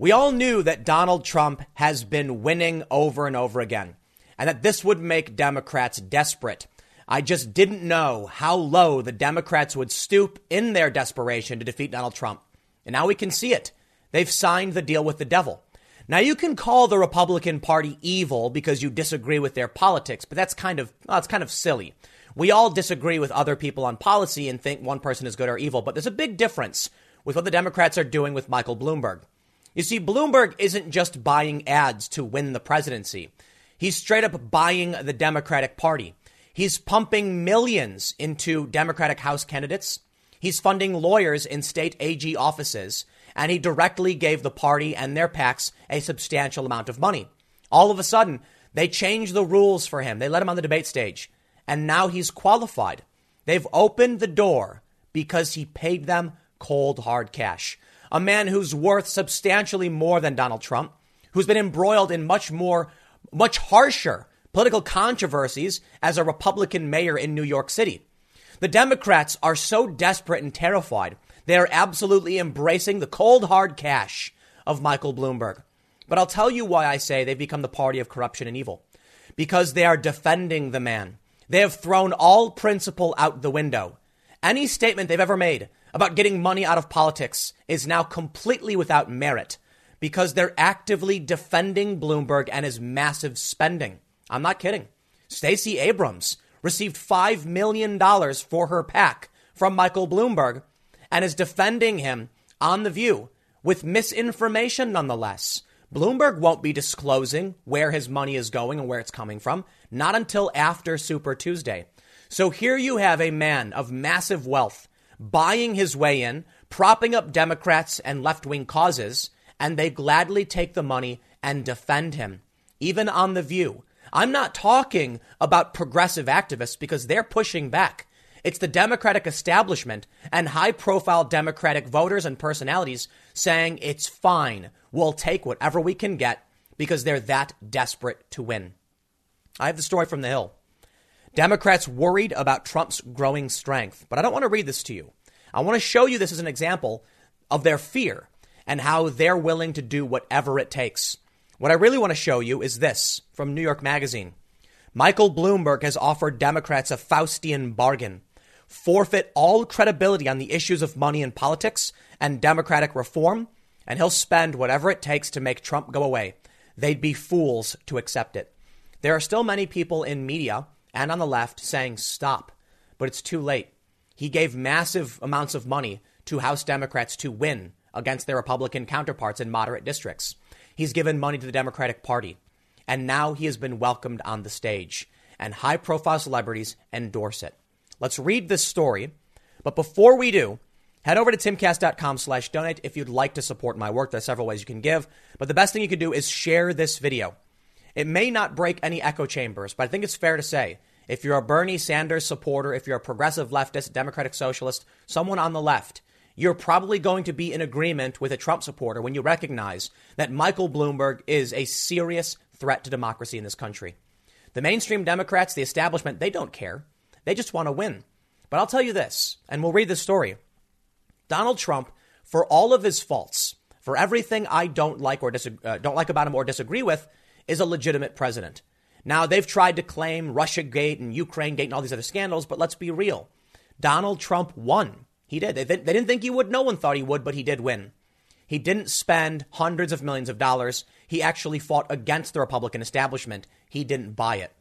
We all knew that Donald Trump has been winning over and over again, and that this would make Democrats desperate. I just didn't know how low the Democrats would stoop in their desperation to defeat Donald Trump. And now we can see it. They've signed the deal with the devil. Now you can call the Republican Party evil because you disagree with their politics, but that's kind of well, it's kind of silly. We all disagree with other people on policy and think one person is good or evil, but there's a big difference with what the Democrats are doing with Michael Bloomberg. You see, Bloomberg isn't just buying ads to win the presidency. He's straight up buying the Democratic Party. He's pumping millions into Democratic House candidates. He's funding lawyers in state AG offices, and he directly gave the party and their PACs a substantial amount of money. All of a sudden, they changed the rules for him. They let him on the debate stage, and now he's qualified. They've opened the door because he paid them cold, hard cash a man who's worth substantially more than Donald Trump, who's been embroiled in much more, much harsher political controversies as a Republican mayor in New York City. The Democrats are so desperate and terrified, they are absolutely embracing the cold, hard cash of Michael Bloomberg. But I'll tell you why I say they've become the party of corruption and evil. Because they are defending the man. They have thrown all principle out the window. Any statement they've ever made about getting money out of politics is now completely without merit because they're actively defending Bloomberg and his massive spending. I'm not kidding. Stacey Abrams received $5 million for her PAC from Michael Bloomberg and is defending him on The View with misinformation nonetheless. Bloomberg won't be disclosing where his money is going and where it's coming from, not until after Super Tuesday. So here you have a man of massive wealth buying his way in, propping up Democrats and left wing causes, and they gladly take the money and defend him, even on The View. I'm not talking about progressive activists because they're pushing back. It's the Democratic establishment and high profile Democratic voters and personalities saying it's fine. We'll take whatever we can get because they're that desperate to win. I have the story from the Hill. Democrats worried about Trump's growing strength. But I don't want to read this to you. I want to show you this as an example of their fear and how they're willing to do whatever it takes. What I really want to show you is this from New York Magazine. Michael Bloomberg has offered Democrats a Faustian bargain. Forfeit all credibility on the issues of money and politics and democratic reform, and he'll spend whatever it takes to make Trump go away. They'd be fools to accept it. There are still many people in media and on the left saying stop, but it's too late. He gave massive amounts of money to House Democrats to win against their Republican counterparts in moderate districts. He's given money to the Democratic Party, and now he has been welcomed on the stage, and high profile celebrities endorse it. Let's read this story, but before we do, head over to timcast.com slash donate if you'd like to support my work. There's several ways you can give, but the best thing you can do is share this video. It may not break any echo chambers, but I think it's fair to say if you're a Bernie Sanders supporter, if you're a progressive leftist, democratic socialist, someone on the left, you're probably going to be in agreement with a Trump supporter when you recognize that Michael Bloomberg is a serious threat to democracy in this country. The mainstream Democrats, the establishment, they don't care. They just want to win. But I'll tell you this, and we'll read this story. Donald Trump, for all of his faults, for everything I don't like or uh, don't like about him or disagree with, is a legitimate president. Now, they've tried to claim Russiagate and Ukraine Gate and all these other scandals, but let's be real. Donald Trump won. He did. They, they didn't think he would. No one thought he would, but he did win. He didn't spend hundreds of millions of dollars. He actually fought against the Republican establishment. He didn't buy it.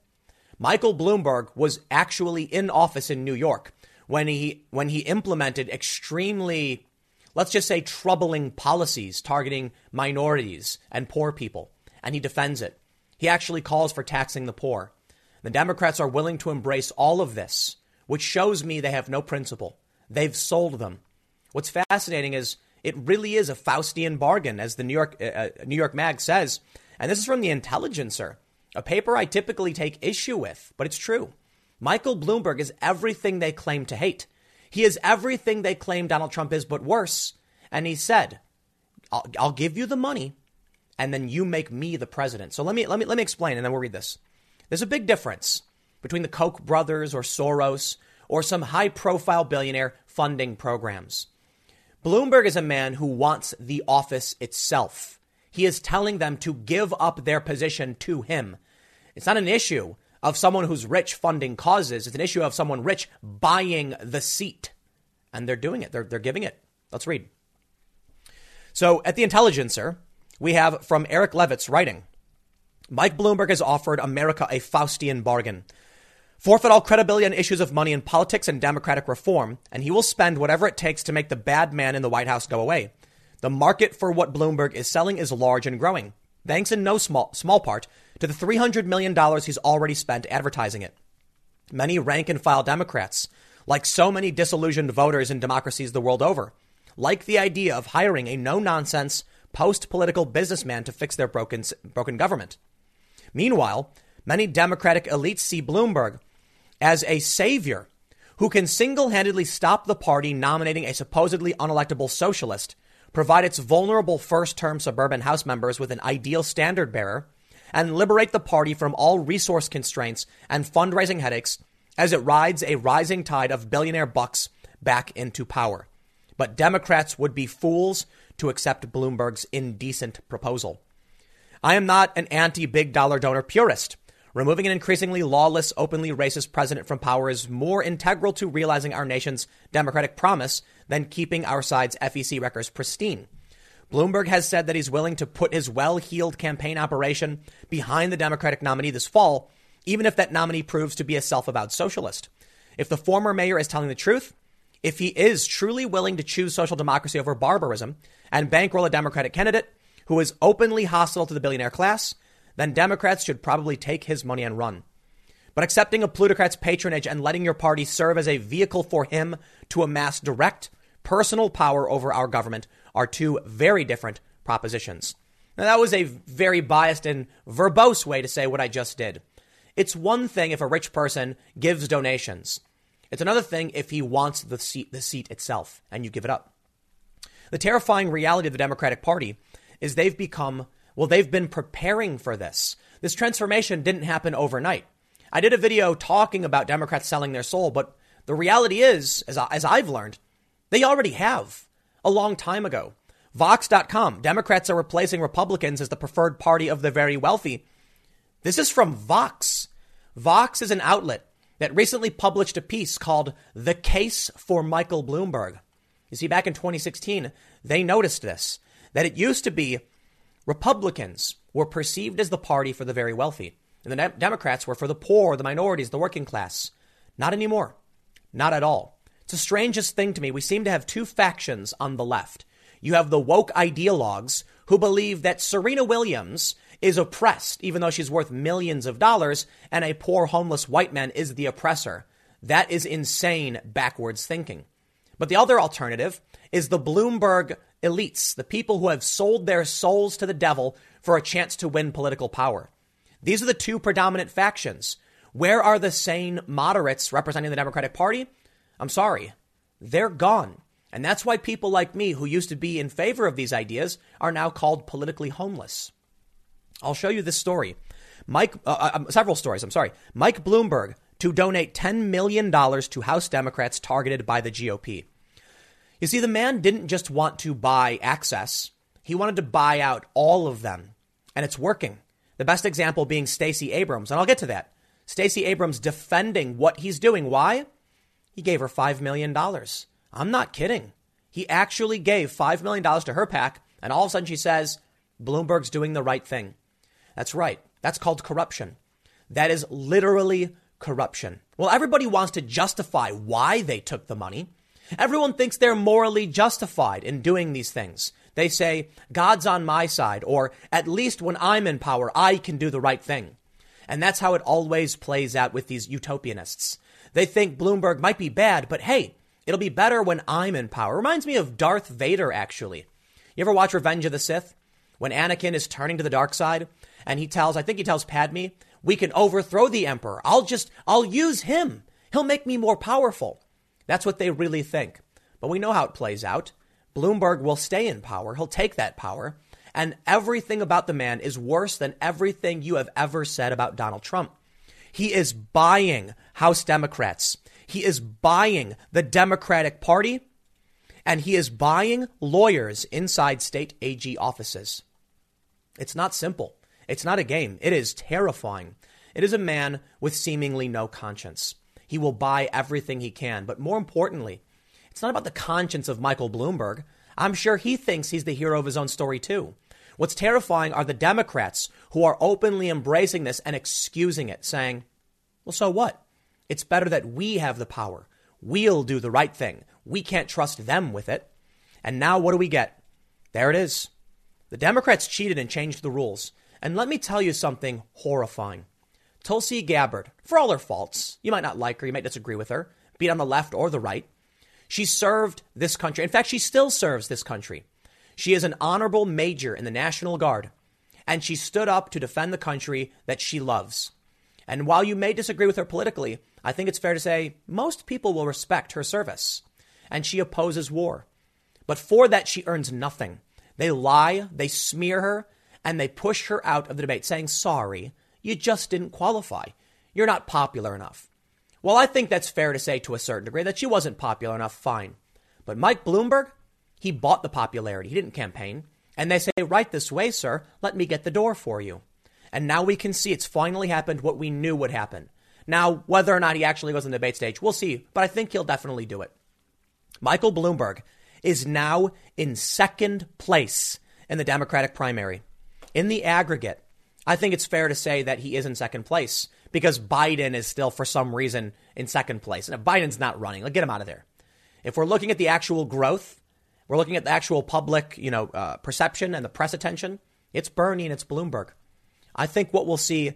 Michael Bloomberg was actually in office in New York when he when he implemented extremely let's just say troubling policies targeting minorities and poor people and he defends it. He actually calls for taxing the poor. The Democrats are willing to embrace all of this, which shows me they have no principle. They've sold them. What's fascinating is it really is a Faustian bargain, as the New York uh, uh, New York Mag says, and this is from the Intelligencer, a paper I typically take issue with, but it's true. Michael Bloomberg is everything they claim to hate. He is everything they claim Donald Trump is, but worse. And he said, I'll, I'll give you the money and then you make me the president. So let me let me let me explain and then we'll read this. There's a big difference between the Koch brothers or Soros or some high profile billionaire funding programs. Bloomberg is a man who wants the office itself. He is telling them to give up their position to him. It's not an issue of someone who's rich funding causes. It's an issue of someone rich buying the seat. And they're doing it. They're, they're giving it. Let's read. So at the Intelligencer, we have from Eric Levitz writing Mike Bloomberg has offered America a Faustian bargain. Forfeit all credibility on issues of money in politics and democratic reform, and he will spend whatever it takes to make the bad man in the White House go away. The market for what Bloomberg is selling is large and growing, thanks in no small, small part to the $300 million he's already spent advertising it. Many rank and file Democrats, like so many disillusioned voters in democracies the world over, like the idea of hiring a no nonsense, post political businessman to fix their broken, broken government. Meanwhile, many Democratic elites see Bloomberg as a savior who can single handedly stop the party nominating a supposedly unelectable socialist, provide its vulnerable first term suburban House members with an ideal standard bearer, and liberate the party from all resource constraints and fundraising headaches as it rides a rising tide of billionaire bucks back into power. But Democrats would be fools to accept Bloomberg's indecent proposal. I am not an anti big dollar donor purist. Removing an increasingly lawless, openly racist president from power is more integral to realizing our nation's democratic promise than keeping our side's FEC records pristine. Bloomberg has said that he's willing to put his well heeled campaign operation behind the Democratic nominee this fall, even if that nominee proves to be a self avowed socialist. If the former mayor is telling the truth, if he is truly willing to choose social democracy over barbarism and bankroll a Democratic candidate who is openly hostile to the billionaire class, then Democrats should probably take his money and run. But accepting a plutocrat's patronage and letting your party serve as a vehicle for him to amass direct personal power over our government are two very different propositions. Now, that was a very biased and verbose way to say what I just did. It's one thing if a rich person gives donations. It's another thing if he wants the seat, the seat itself and you give it up. The terrifying reality of the Democratic Party is they've become, well, they've been preparing for this. This transformation didn't happen overnight. I did a video talking about Democrats selling their soul, but the reality is, as, I, as I've learned, they already have a long time ago. Vox.com, Democrats are replacing Republicans as the preferred party of the very wealthy. This is from Vox. Vox is an outlet that recently published a piece called The Case for Michael Bloomberg. You see, back in 2016, they noticed this that it used to be Republicans were perceived as the party for the very wealthy, and the de- Democrats were for the poor, the minorities, the working class. Not anymore. Not at all. It's the strangest thing to me. We seem to have two factions on the left. You have the woke ideologues who believe that Serena Williams is oppressed, even though she's worth millions of dollars, and a poor homeless white man is the oppressor. That is insane backwards thinking. But the other alternative is the Bloomberg elites, the people who have sold their souls to the devil for a chance to win political power. These are the two predominant factions. Where are the sane moderates representing the Democratic Party? I'm sorry, they're gone. And that's why people like me, who used to be in favor of these ideas, are now called politically homeless. I'll show you this story. Mike, uh, uh, um, several stories, I'm sorry. Mike Bloomberg to donate $10 million to House Democrats targeted by the GOP. You see, the man didn't just want to buy access, he wanted to buy out all of them. And it's working. The best example being Stacey Abrams. And I'll get to that. Stacey Abrams defending what he's doing. Why? He gave her $5 million. I'm not kidding. He actually gave $5 million to her PAC, and all of a sudden she says, Bloomberg's doing the right thing. That's right. That's called corruption. That is literally corruption. Well, everybody wants to justify why they took the money. Everyone thinks they're morally justified in doing these things. They say, God's on my side, or at least when I'm in power, I can do the right thing. And that's how it always plays out with these utopianists. They think Bloomberg might be bad, but hey, it'll be better when I'm in power. Reminds me of Darth Vader, actually. You ever watch Revenge of the Sith? When Anakin is turning to the dark side, and he tells, I think he tells Padme, we can overthrow the Emperor. I'll just, I'll use him. He'll make me more powerful. That's what they really think. But we know how it plays out. Bloomberg will stay in power. He'll take that power. And everything about the man is worse than everything you have ever said about Donald Trump. He is buying House Democrats. He is buying the Democratic Party. And he is buying lawyers inside state AG offices. It's not simple. It's not a game. It is terrifying. It is a man with seemingly no conscience. He will buy everything he can. But more importantly, it's not about the conscience of Michael Bloomberg. I'm sure he thinks he's the hero of his own story, too. What's terrifying are the Democrats who are openly embracing this and excusing it, saying, well, so what? It's better that we have the power. We'll do the right thing. We can't trust them with it. And now what do we get? There it is. The Democrats cheated and changed the rules. And let me tell you something horrifying. Tulsi Gabbard, for all her faults, you might not like her, you might disagree with her, be it on the left or the right, she served this country. In fact, she still serves this country. She is an honorable major in the National Guard, and she stood up to defend the country that she loves. And while you may disagree with her politically, I think it's fair to say most people will respect her service. And she opposes war. But for that, she earns nothing. They lie, they smear her, and they push her out of the debate, saying, sorry, you just didn't qualify. You're not popular enough. Well, I think that's fair to say to a certain degree that she wasn't popular enough, fine. But Mike Bloomberg, he bought the popularity. He didn't campaign. And they say, right this way, sir, let me get the door for you. And now we can see it's finally happened what we knew would happen. Now, whether or not he actually goes on the debate stage, we'll see, but I think he'll definitely do it. Michael Bloomberg is now in second place in the Democratic primary. In the aggregate, I think it's fair to say that he is in second place because Biden is still, for some reason, in second place. And if Biden's not running, like, get him out of there. If we're looking at the actual growth, we're looking at the actual public, you know, uh, perception and the press attention. It's Bernie and it's Bloomberg. I think what we'll see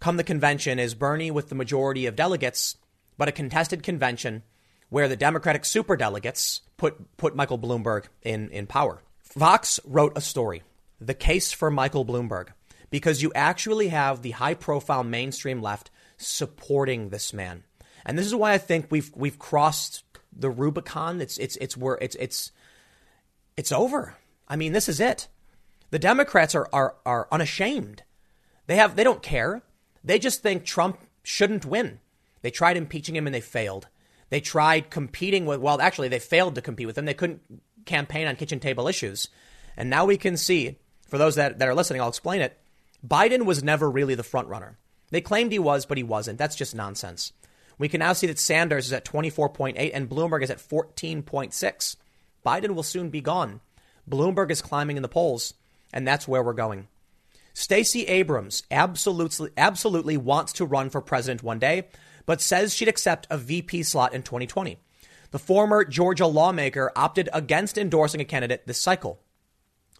come the convention is Bernie with the majority of delegates, but a contested convention where the Democratic superdelegates put put Michael Bloomberg in in power. Vox wrote a story, "The Case for Michael Bloomberg." because you actually have the high profile mainstream left supporting this man. And this is why I think we've we've crossed the Rubicon. It's it's it's where it's it's it's over. I mean, this is it. The Democrats are are are unashamed. They have they don't care. They just think Trump shouldn't win. They tried impeaching him and they failed. They tried competing with well, actually they failed to compete with him. They couldn't campaign on kitchen table issues. And now we can see, for those that, that are listening, I'll explain it. Biden was never really the front runner. They claimed he was, but he wasn't. That's just nonsense. We can now see that Sanders is at 24.8 and Bloomberg is at 14.6. Biden will soon be gone. Bloomberg is climbing in the polls, and that's where we're going. Stacey Abrams absolutely, absolutely wants to run for president one day, but says she'd accept a VP slot in 2020. The former Georgia lawmaker opted against endorsing a candidate this cycle.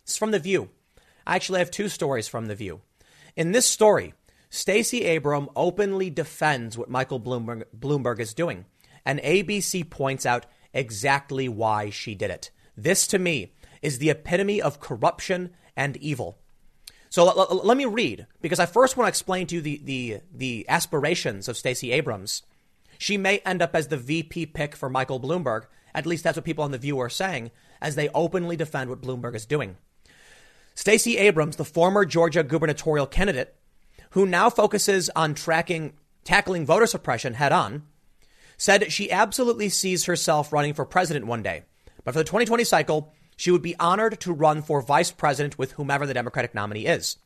It's from The View. I actually have two stories from The View. In this story, Stacey Abram openly defends what Michael Bloomberg, Bloomberg is doing, and ABC points out exactly why she did it. This, to me, is the epitome of corruption and evil. So l- l- let me read, because I first want to explain to you the, the, the aspirations of Stacey Abrams. She may end up as the VP pick for Michael Bloomberg. At least that's what people on The View are saying, as they openly defend what Bloomberg is doing. Stacey Abrams, the former Georgia gubernatorial candidate, who now focuses on tracking, tackling voter suppression head on, said she absolutely sees herself running for president one day. But for the 2020 cycle, she would be honored to run for vice president with whomever the Democratic nominee is.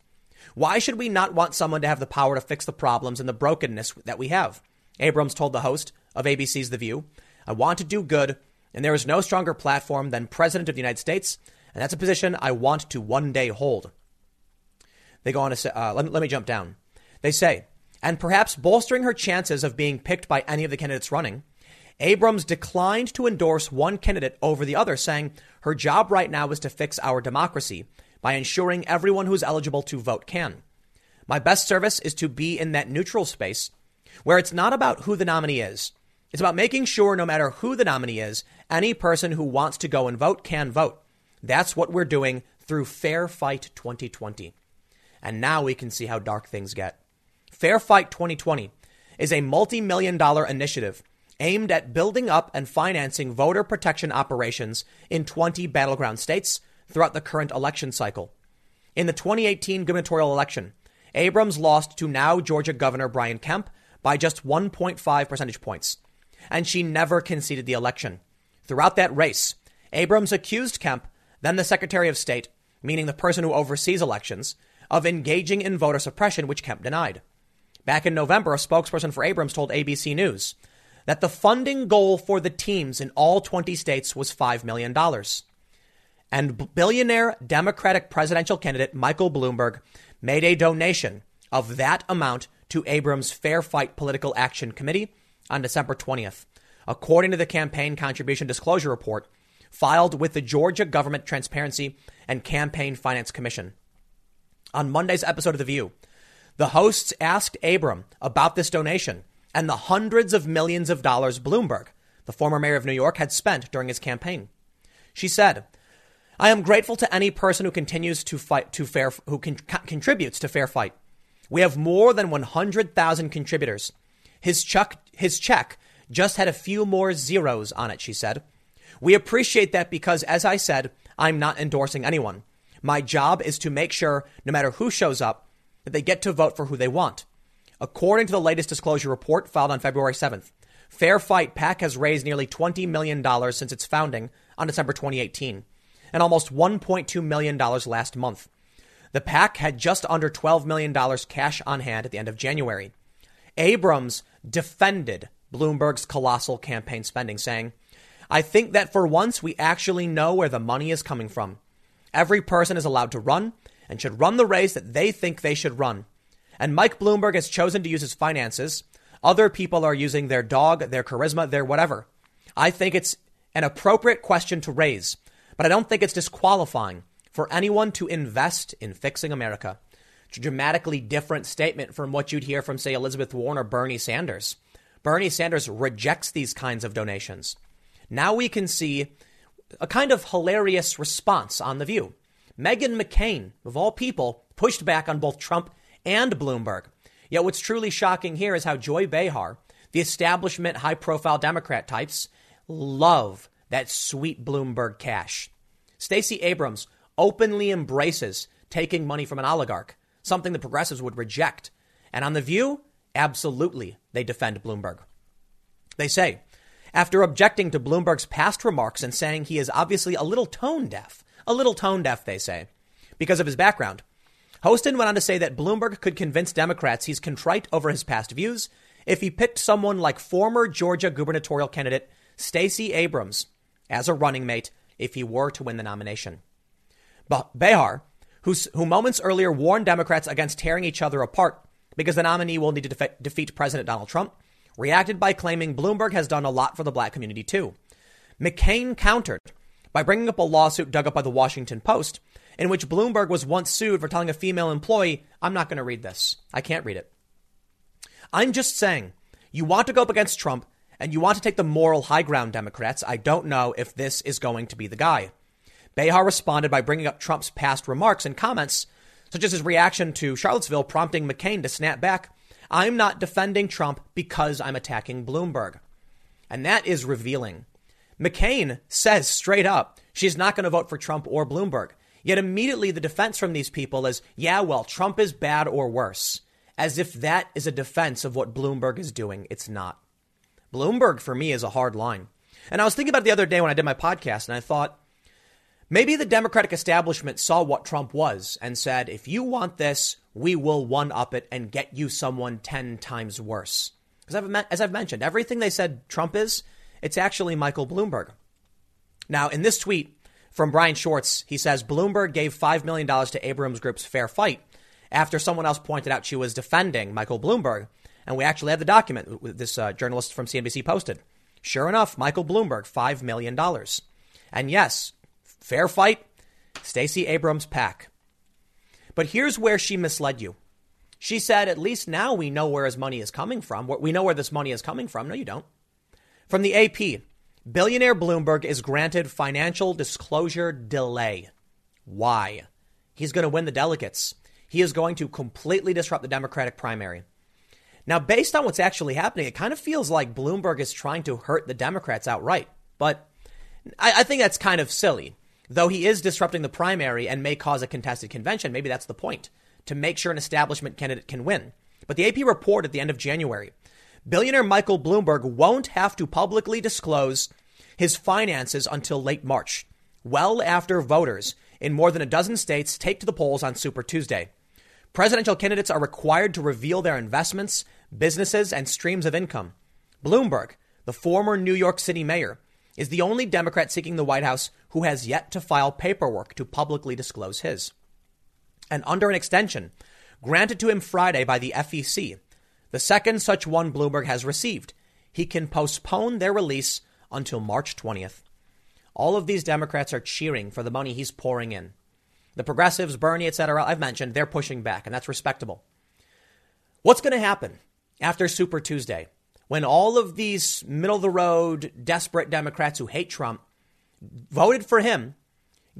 Why should we not want someone to have the power to fix the problems and the brokenness that we have? Abrams told the host of ABC's The View, I want to do good, and there is no stronger platform than President of the United States and that's a position I want to one day hold. They go on to say, uh, let, me, let me jump down. They say, and perhaps bolstering her chances of being picked by any of the candidates running, Abrams declined to endorse one candidate over the other, saying her job right now is to fix our democracy by ensuring everyone who is eligible to vote can. My best service is to be in that neutral space where it's not about who the nominee is. It's about making sure no matter who the nominee is, any person who wants to go and vote can vote. That's what we're doing through Fair Fight 2020. And now we can see how dark things get. Fair Fight 2020 is a multi million dollar initiative aimed at building up and financing voter protection operations in 20 battleground states throughout the current election cycle. In the 2018 gubernatorial election, Abrams lost to now Georgia Governor Brian Kemp by just 1.5 percentage points, and she never conceded the election. Throughout that race, Abrams accused Kemp then the Secretary of State, meaning the person who oversees elections, of engaging in voter suppression, which Kemp denied. Back in November, a spokesperson for Abrams told ABC News that the funding goal for the teams in all 20 states was $5 million. And billionaire Democratic presidential candidate Michael Bloomberg made a donation of that amount to Abrams' Fair Fight Political Action Committee on December 20th, according to the campaign contribution disclosure report filed with the Georgia Government Transparency and Campaign Finance Commission. On Monday's episode of The View, the hosts asked Abram about this donation and the hundreds of millions of dollars Bloomberg, the former mayor of New York, had spent during his campaign. She said, I am grateful to any person who continues to fight to fair, who con- contributes to Fair Fight. We have more than 100,000 contributors. His check, his check just had a few more zeros on it, she said. We appreciate that because, as I said, I'm not endorsing anyone. My job is to make sure, no matter who shows up, that they get to vote for who they want. According to the latest disclosure report filed on February 7th, Fair Fight PAC has raised nearly $20 million since its founding on December 2018, and almost $1.2 million last month. The PAC had just under $12 million cash on hand at the end of January. Abrams defended Bloomberg's colossal campaign spending, saying, I think that for once we actually know where the money is coming from. Every person is allowed to run and should run the race that they think they should run. And Mike Bloomberg has chosen to use his finances. Other people are using their dog, their charisma, their whatever. I think it's an appropriate question to raise, but I don't think it's disqualifying for anyone to invest in fixing America. It's a dramatically different statement from what you'd hear from, say, Elizabeth Warren or Bernie Sanders. Bernie Sanders rejects these kinds of donations. Now we can see a kind of hilarious response on The View. Meghan McCain, of all people, pushed back on both Trump and Bloomberg. Yet what's truly shocking here is how Joy Behar, the establishment high profile Democrat types, love that sweet Bloomberg cash. Stacey Abrams openly embraces taking money from an oligarch, something the progressives would reject. And on The View, absolutely, they defend Bloomberg. They say, after objecting to Bloomberg's past remarks and saying he is obviously a little tone deaf, a little tone deaf, they say, because of his background. Hostin went on to say that Bloomberg could convince Democrats he's contrite over his past views if he picked someone like former Georgia gubernatorial candidate Stacey Abrams as a running mate if he were to win the nomination. But Behar, who moments earlier warned Democrats against tearing each other apart because the nominee will need to defe- defeat President Donald Trump, reacted by claiming Bloomberg has done a lot for the black community too. McCain countered by bringing up a lawsuit dug up by the Washington Post in which Bloomberg was once sued for telling a female employee, I'm not going to read this. I can't read it. I'm just saying, you want to go up against Trump and you want to take the moral high ground, Democrats. I don't know if this is going to be the guy. Behar responded by bringing up Trump's past remarks and comments, such as his reaction to Charlottesville, prompting McCain to snap back I'm not defending Trump because I'm attacking Bloomberg. And that is revealing. McCain says straight up she's not going to vote for Trump or Bloomberg. Yet immediately the defense from these people is, yeah, well, Trump is bad or worse. As if that is a defense of what Bloomberg is doing. It's not. Bloomberg for me is a hard line. And I was thinking about the other day when I did my podcast and I thought, Maybe the Democratic establishment saw what Trump was and said, if you want this, we will one up it and get you someone 10 times worse. Because as I've mentioned, everything they said Trump is, it's actually Michael Bloomberg. Now, in this tweet from Brian Schwartz, he says Bloomberg gave $5 million to Abrams Group's Fair Fight after someone else pointed out she was defending Michael Bloomberg. And we actually have the document this uh, journalist from CNBC posted. Sure enough, Michael Bloomberg, $5 million. And yes, Fair fight, Stacey Abrams PAC. But here's where she misled you. She said, at least now we know where his money is coming from. We know where this money is coming from. No, you don't. From the AP, billionaire Bloomberg is granted financial disclosure delay. Why? He's going to win the delegates. He is going to completely disrupt the Democratic primary. Now, based on what's actually happening, it kind of feels like Bloomberg is trying to hurt the Democrats outright. But I, I think that's kind of silly. Though he is disrupting the primary and may cause a contested convention, maybe that's the point to make sure an establishment candidate can win. But the AP report at the end of January billionaire Michael Bloomberg won't have to publicly disclose his finances until late March, well after voters in more than a dozen states take to the polls on Super Tuesday. Presidential candidates are required to reveal their investments, businesses, and streams of income. Bloomberg, the former New York City mayor, is the only Democrat seeking the White House who has yet to file paperwork to publicly disclose his. And under an extension granted to him Friday by the FEC, the second such one Bloomberg has received, he can postpone their release until March 20th. All of these Democrats are cheering for the money he's pouring in. The progressives, Bernie, etc., I've mentioned, they're pushing back, and that's respectable. What's going to happen after Super Tuesday when all of these middle of the road, desperate Democrats who hate Trump voted for him,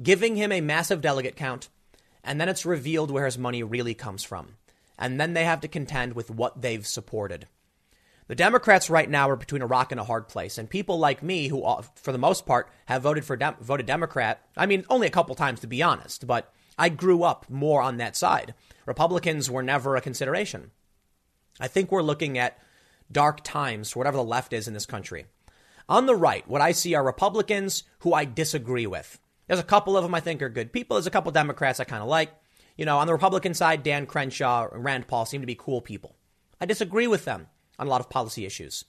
giving him a massive delegate count, and then it's revealed where his money really comes from? And then they have to contend with what they've supported. The Democrats right now are between a rock and a hard place, and people like me, who uh, for the most part have voted for Dem- voted Democrat, I mean only a couple times to be honest, but I grew up more on that side. Republicans were never a consideration. I think we're looking at dark times for whatever the left is in this country. On the right, what I see are Republicans who I disagree with. There's a couple of them I think are good people. There's a couple Democrats I kind of like. You know, on the Republican side, Dan Crenshaw and Rand Paul seem to be cool people. I disagree with them on a lot of policy issues.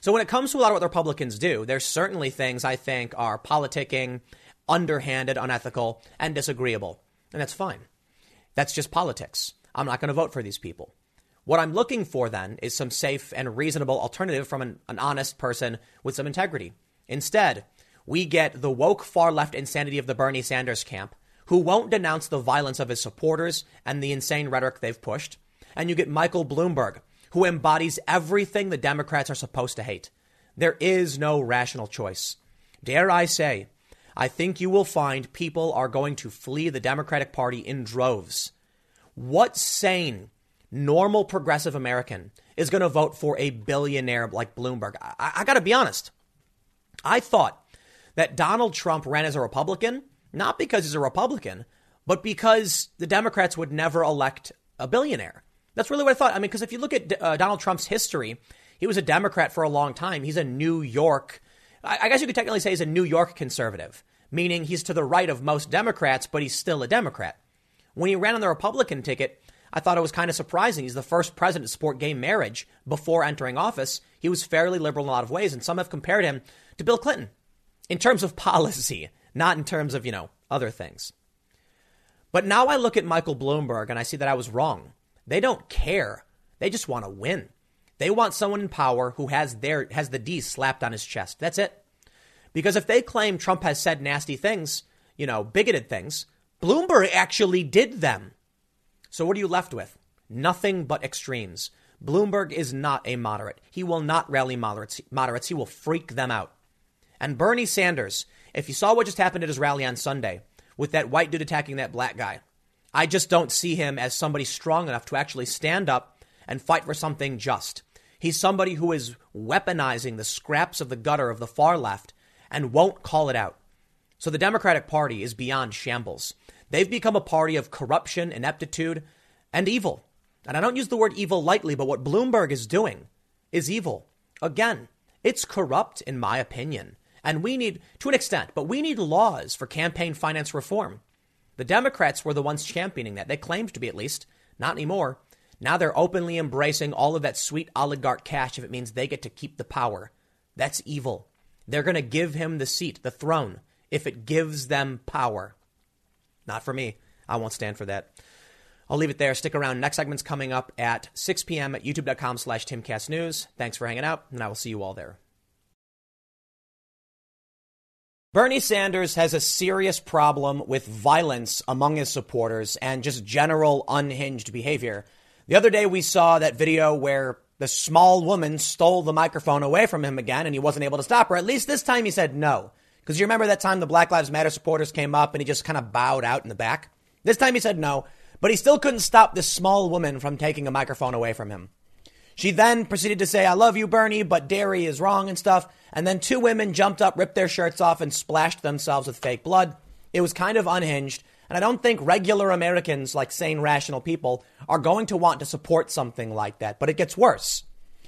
So when it comes to a lot of what Republicans do, there's certainly things I think are politicking, underhanded, unethical, and disagreeable. And that's fine. That's just politics. I'm not going to vote for these people. What I'm looking for then is some safe and reasonable alternative from an, an honest person with some integrity. Instead, we get the woke far left insanity of the Bernie Sanders camp, who won't denounce the violence of his supporters and the insane rhetoric they've pushed. And you get Michael Bloomberg, who embodies everything the Democrats are supposed to hate. There is no rational choice. Dare I say, I think you will find people are going to flee the Democratic Party in droves. What sane, normal progressive American is going to vote for a billionaire like Bloomberg? I, I got to be honest. I thought that Donald Trump ran as a Republican, not because he's a Republican, but because the Democrats would never elect a billionaire. That's really what I thought. I mean, because if you look at uh, Donald Trump's history, he was a Democrat for a long time. He's a New York, I guess you could technically say he's a New York conservative, meaning he's to the right of most Democrats, but he's still a Democrat. When he ran on the Republican ticket, I thought it was kind of surprising. He's the first president to support gay marriage before entering office. He was fairly liberal in a lot of ways, and some have compared him to Bill Clinton in terms of policy, not in terms of, you know, other things. But now I look at Michael Bloomberg and I see that I was wrong. They don't care. They just want to win. They want someone in power who has their has the D slapped on his chest. That's it. Because if they claim Trump has said nasty things, you know, bigoted things, Bloomberg actually did them. So what are you left with? Nothing but extremes. Bloomberg is not a moderate. He will not rally moderates. moderates. He will freak them out. And Bernie Sanders, if you saw what just happened at his rally on Sunday with that white dude attacking that black guy, I just don't see him as somebody strong enough to actually stand up and fight for something just. He's somebody who is weaponizing the scraps of the gutter of the far left and won't call it out. So the Democratic Party is beyond shambles. They've become a party of corruption, ineptitude, and evil. And I don't use the word evil lightly, but what Bloomberg is doing is evil. Again, it's corrupt, in my opinion. And we need, to an extent, but we need laws for campaign finance reform. The Democrats were the ones championing that. They claimed to be, at least. Not anymore. Now they're openly embracing all of that sweet oligarch cash if it means they get to keep the power. That's evil. They're going to give him the seat, the throne, if it gives them power. Not for me. I won't stand for that. I'll leave it there. Stick around. Next segment's coming up at 6 p.m. at youtube.com slash timcastnews. Thanks for hanging out, and I will see you all there. Bernie Sanders has a serious problem with violence among his supporters and just general unhinged behavior. The other day, we saw that video where the small woman stole the microphone away from him again and he wasn't able to stop her. At least this time he said no. Because you remember that time the Black Lives Matter supporters came up and he just kind of bowed out in the back? This time he said no, but he still couldn't stop this small woman from taking a microphone away from him. She then proceeded to say, I love you, Bernie, but dairy is wrong and stuff. And then two women jumped up, ripped their shirts off, and splashed themselves with fake blood. It was kind of unhinged. And I don't think regular Americans, like sane, rational people, are going to want to support something like that. But it gets worse.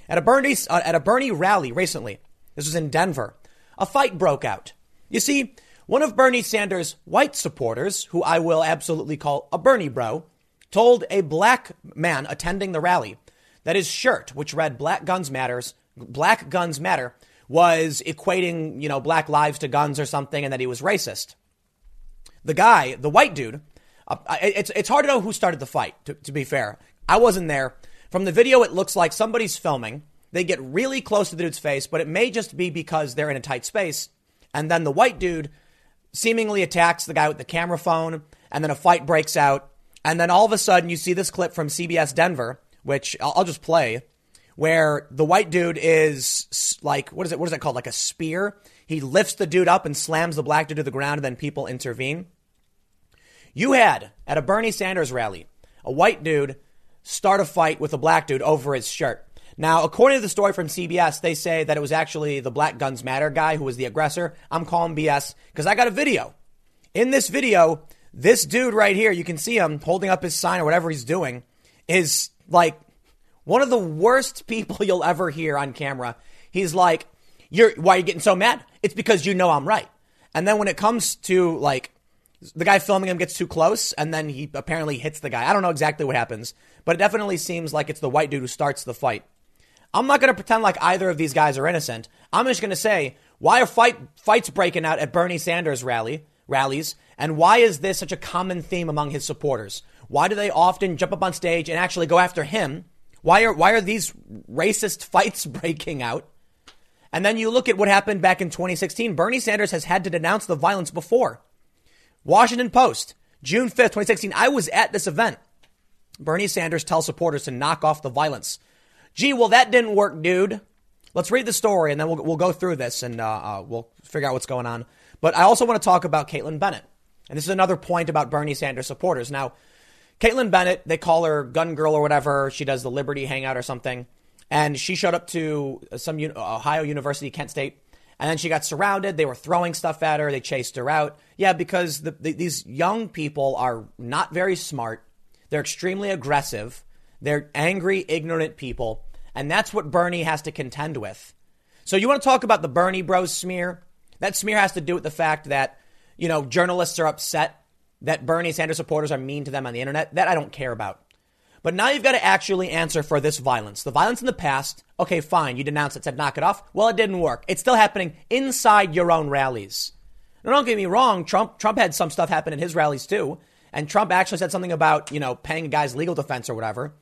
At a Bernie, uh, at a Bernie rally recently, this was in Denver, a fight broke out. You see, one of Bernie Sanders' white supporters, who I will absolutely call a Bernie bro, told a black man attending the rally that his shirt, which read Black Guns Matters, Black Guns Matter, was equating, you know, black lives to guns or something and that he was racist. The guy, the white dude, uh, it's, it's hard to know who started the fight, to, to be fair. I wasn't there. From the video, it looks like somebody's filming. They get really close to the dude's face, but it may just be because they're in a tight space. And then the white dude seemingly attacks the guy with the camera phone, and then a fight breaks out. And then all of a sudden, you see this clip from CBS Denver, which I'll, just play, where the white dude is like, what is it? What is it called? Like a spear. He lifts the dude up and slams the black dude to the ground, and then people intervene. You had at a Bernie Sanders rally a white dude start a fight with a black dude over his shirt. Now, according to the story from CBS, they say that it was actually the Black Guns Matter guy who was the aggressor. I'm calling BS because I got a video. In this video, this dude right here, you can see him holding up his sign or whatever he's doing, is like one of the worst people you'll ever hear on camera. He's like, "You're why are you getting so mad? It's because you know I'm right." And then when it comes to like the guy filming him gets too close and then he apparently hits the guy. I don't know exactly what happens, but it definitely seems like it's the white dude who starts the fight. I'm not going to pretend like either of these guys are innocent. I'm just going to say, why are fight, fights breaking out at Bernie Sanders rally, rallies? And why is this such a common theme among his supporters? Why do they often jump up on stage and actually go after him? Why are, why are these racist fights breaking out? And then you look at what happened back in 2016. Bernie Sanders has had to denounce the violence before. Washington Post, June 5th, 2016. I was at this event. Bernie Sanders tells supporters to knock off the violence. Gee, well, that didn't work, dude. Let's read the story and then we'll, we'll go through this and uh, uh, we'll figure out what's going on. But I also want to talk about Kaitlin Bennett. And this is another point about Bernie Sanders supporters. Now, Kaitlin Bennett, they call her Gun Girl or whatever. She does the Liberty Hangout or something. And she showed up to some Ohio University, Kent State, and then she got surrounded. They were throwing stuff at her. They chased her out. Yeah, because the, the, these young people are not very smart. They're extremely aggressive. They're angry, ignorant people. And that's what Bernie has to contend with. So you want to talk about the Bernie Bros smear? That smear has to do with the fact that, you know, journalists are upset that Bernie Sanders supporters are mean to them on the internet. That I don't care about. But now you've got to actually answer for this violence. The violence in the past, okay, fine, you denounced it, said knock it off. Well, it didn't work. It's still happening inside your own rallies. Now, don't get me wrong, Trump, Trump had some stuff happen in his rallies too. And Trump actually said something about, you know, paying a guy's legal defense or whatever.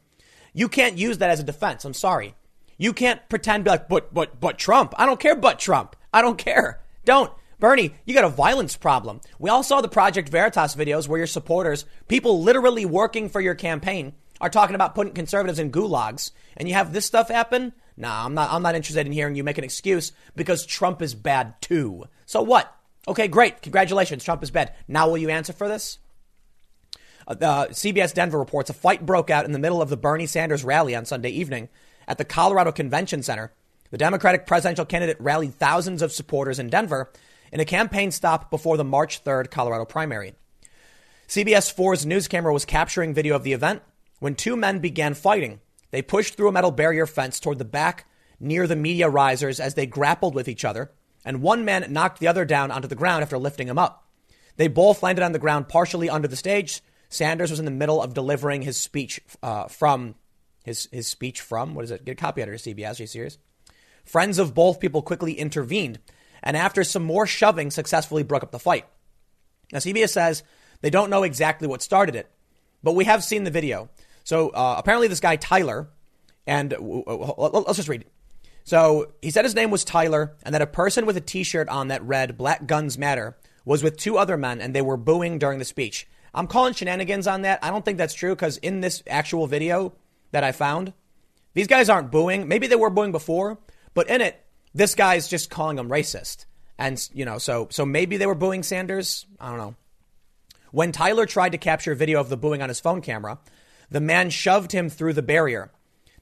You can't use that as a defense. I'm sorry. You can't pretend like, but, but, but Trump. I don't care, but Trump. I don't care. Don't. Bernie, you got a violence problem. We all saw the Project Veritas videos where your supporters, people literally working for your campaign, are talking about putting conservatives in gulags, and you have this stuff happen. Nah, I'm not. I'm not interested in hearing you make an excuse because Trump is bad too. So what? Okay, great. Congratulations, Trump is bad. Now will you answer for this? Uh, CBS Denver reports a fight broke out in the middle of the Bernie Sanders rally on Sunday evening at the Colorado Convention Center. The Democratic presidential candidate rallied thousands of supporters in Denver in a campaign stop before the March 3rd Colorado primary. CBS 4's news camera was capturing video of the event when two men began fighting. They pushed through a metal barrier fence toward the back near the media risers as they grappled with each other, and one man knocked the other down onto the ground after lifting him up. They both landed on the ground partially under the stage. Sanders was in the middle of delivering his speech uh, from his his speech from what is it? Get a copy editor, CBS. Are you serious? Friends of both people quickly intervened, and after some more shoving, successfully broke up the fight. Now CBS says they don't know exactly what started it, but we have seen the video. So uh, apparently, this guy Tyler, and let's just read. So he said his name was Tyler, and that a person with a T-shirt on that read "Black Guns Matter" was with two other men, and they were booing during the speech. I'm calling shenanigans on that. I don't think that's true because in this actual video that I found, these guys aren't booing. Maybe they were booing before, but in it, this guy's just calling them racist. And you know, so so maybe they were booing Sanders. I don't know. When Tyler tried to capture a video of the booing on his phone camera, the man shoved him through the barrier.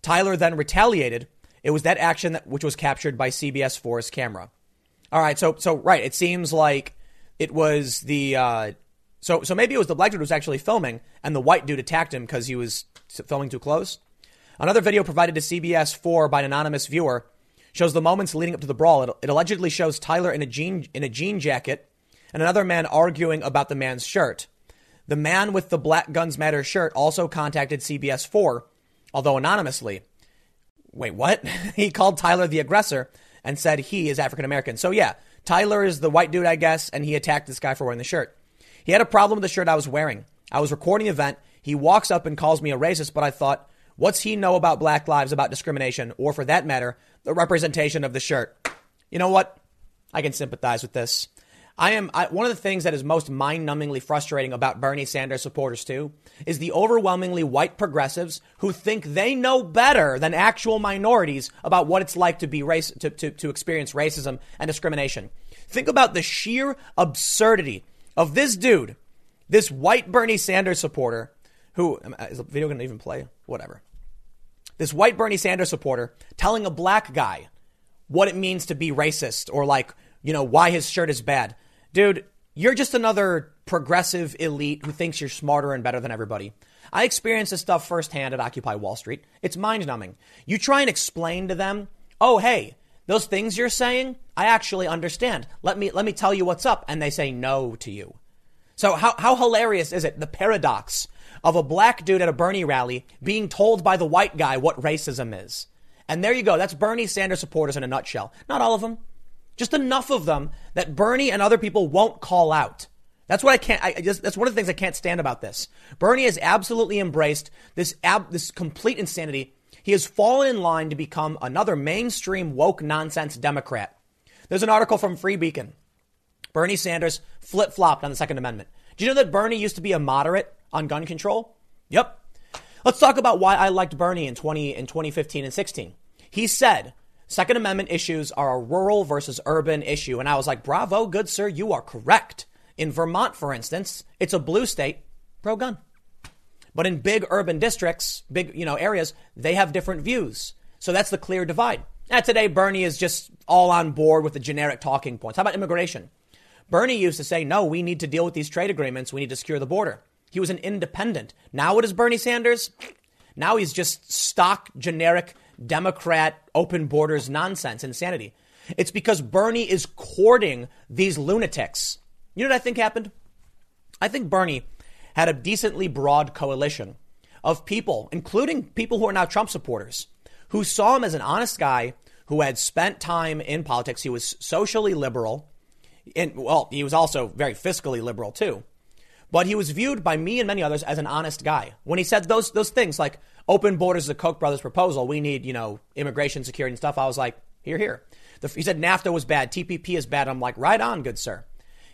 Tyler then retaliated. It was that action that, which was captured by CBS 4's camera. All right, so so right, it seems like it was the uh, so so maybe it was the black dude who was actually filming, and the white dude attacked him because he was filming too close. Another video provided to CBS 4 by an anonymous viewer shows the moments leading up to the brawl. It, it allegedly shows Tyler in a jean in a jean jacket and another man arguing about the man's shirt. The man with the Black Guns Matter shirt also contacted CBS 4, although anonymously. Wait, what? he called Tyler the aggressor and said he is African American. So, yeah, Tyler is the white dude, I guess, and he attacked this guy for wearing the shirt. He had a problem with the shirt I was wearing. I was recording an event. He walks up and calls me a racist, but I thought, what's he know about black lives, about discrimination, or for that matter, the representation of the shirt? You know what? I can sympathize with this. I am I, one of the things that is most mind-numbingly frustrating about Bernie Sanders supporters too is the overwhelmingly white progressives who think they know better than actual minorities about what it's like to be race to, to, to experience racism and discrimination. Think about the sheer absurdity of this dude, this white Bernie Sanders supporter who is the video going to even play? Whatever. This white Bernie Sanders supporter telling a black guy what it means to be racist or like, you know, why his shirt is bad. Dude, you're just another progressive elite who thinks you're smarter and better than everybody. I experienced this stuff firsthand at Occupy Wall Street. It's mind numbing. You try and explain to them, oh, hey, those things you're saying, I actually understand. Let me, let me tell you what's up. And they say no to you. So how, how hilarious is it? The paradox of a black dude at a Bernie rally being told by the white guy what racism is. And there you go. That's Bernie Sanders supporters in a nutshell. Not all of them. Just enough of them that Bernie and other people won't call out. That's what I can't. I just that's one of the things I can't stand about this. Bernie has absolutely embraced this ab, this complete insanity. He has fallen in line to become another mainstream woke nonsense Democrat. There's an article from Free Beacon. Bernie Sanders flip flopped on the Second Amendment. Do you know that Bernie used to be a moderate on gun control? Yep. Let's talk about why I liked Bernie in 20 in 2015 and 16. He said Second Amendment issues are a rural versus urban issue. And I was like, bravo, good sir, you are correct. In Vermont, for instance, it's a blue state, pro gun. But in big urban districts, big, you know, areas, they have different views. So that's the clear divide. Now, today, Bernie is just all on board with the generic talking points. How about immigration? Bernie used to say, no, we need to deal with these trade agreements. We need to secure the border. He was an independent. Now, what is Bernie Sanders? Now he's just stock generic Democrat open borders nonsense, insanity. It's because Bernie is courting these lunatics. You know what I think happened? I think Bernie had a decently broad coalition of people, including people who are now Trump supporters, who saw him as an honest guy who had spent time in politics. He was socially liberal. And, well, he was also very fiscally liberal, too. But he was viewed by me and many others as an honest guy. When he said those, those things like, open borders is a Koch brothers proposal. We need, you know, immigration security and stuff. I was like, here, here. The, he said NAFTA was bad. TPP is bad. I'm like, right on, good sir.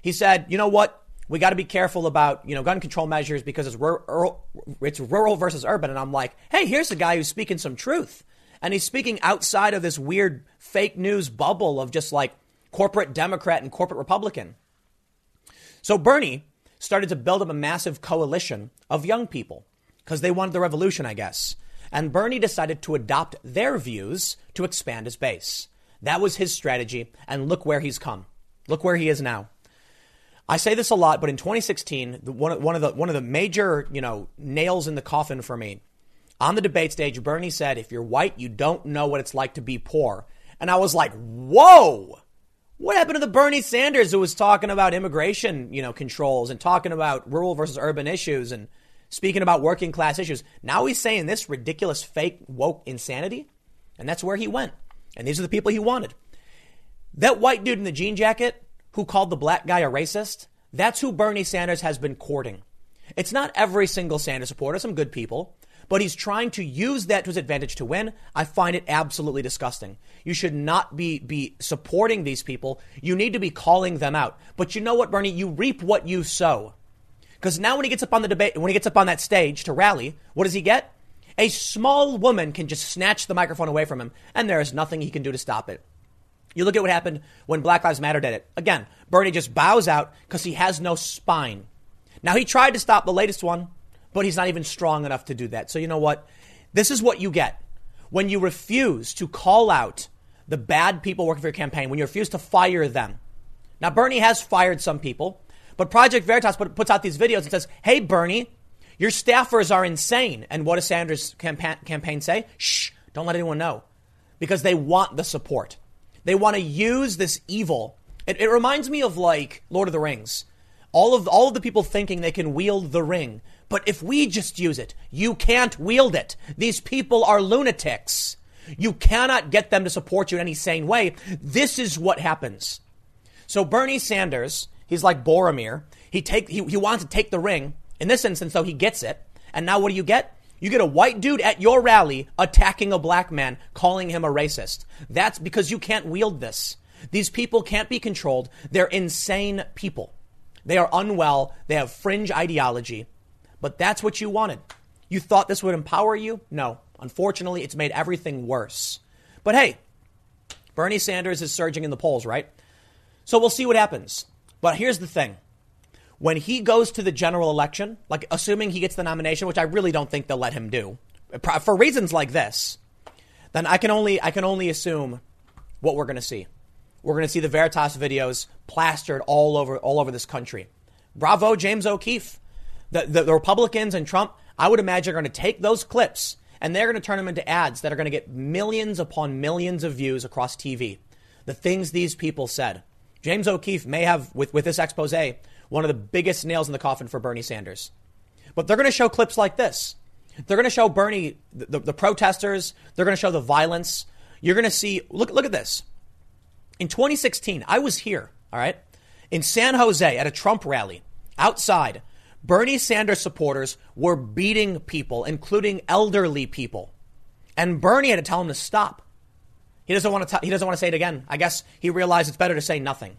He said, you know what? We got to be careful about, you know, gun control measures because it's rural, it's rural versus urban. And I'm like, hey, here's a guy who's speaking some truth. And he's speaking outside of this weird fake news bubble of just like corporate Democrat and corporate Republican. So Bernie started to build up a massive coalition of young people because they wanted the revolution, I guess. And Bernie decided to adopt their views to expand his base. That was his strategy, and look where he's come. Look where he is now. I say this a lot, but in 2016, one, one, of the one of the major you know nails in the coffin for me on the debate stage, Bernie said, "If you're white, you don't know what it's like to be poor." And I was like, "Whoa!" What happened to the Bernie Sanders who was talking about immigration, you know, controls and talking about rural versus urban issues and speaking about working class issues. Now he's saying this ridiculous, fake, woke insanity. And that's where he went. And these are the people he wanted. That white dude in the jean jacket who called the black guy a racist, that's who Bernie Sanders has been courting. It's not every single Sanders supporter, some good people, but he's trying to use that to his advantage to win. I find it absolutely disgusting. You should not be, be supporting these people. You need to be calling them out. But you know what, Bernie? You reap what you sow. Because now when he gets up on the debate, when he gets up on that stage to rally, what does he get? A small woman can just snatch the microphone away from him, and there is nothing he can do to stop it. You look at what happened when Black Lives Matter did it. Again, Bernie just bows out because he has no spine. Now, he tried to stop the latest one, but he's not even strong enough to do that. So, you know what? This is what you get when you refuse to call out the bad people working for your campaign, when you refuse to fire them. Now, Bernie has fired some people. But Project Veritas put, puts out these videos and says, hey, Bernie, your staffers are insane. And what does Sanders' campaign say? Shh, don't let anyone know. Because they want the support. They want to use this evil. It, it reminds me of like Lord of the Rings. All of all of the people thinking they can wield the ring. But if we just use it, you can't wield it. These people are lunatics. You cannot get them to support you in any sane way. This is what happens. So Bernie Sanders, he's like Boromir. He take he, he wants to take the ring. In this instance, though, he gets it. And now what do you get? You get a white dude at your rally attacking a black man, calling him a racist. That's because you can't wield this. These people can't be controlled. They're insane people. They are unwell. They have fringe ideology. But that's what you wanted. You thought this would empower you? No. Unfortunately, it's made everything worse. But hey, Bernie Sanders is surging in the polls, right? So we'll see what happens. But here's the thing. When he goes to the general election, like assuming he gets the nomination, which I really don't think they'll let him do, for reasons like this, then I can only I can only assume what we're going to see. We're going to see the Veritas videos plastered all over all over this country. Bravo, James O'Keefe. The, the, the Republicans and Trump, I would imagine, are going to take those clips and they're going to turn them into ads that are going to get millions upon millions of views across TV. The things these people said. James O'Keefe may have, with, with this expose, one of the biggest nails in the coffin for Bernie Sanders. But they're going to show clips like this. They're going to show Bernie, the, the protesters. They're going to show the violence. You're going to see, look, look at this. In 2016, I was here, all right, in San Jose at a Trump rally outside. Bernie Sanders supporters were beating people, including elderly people. And Bernie had to tell him to stop. He doesn't want to, t- he doesn't want to say it again. I guess he realized it's better to say nothing.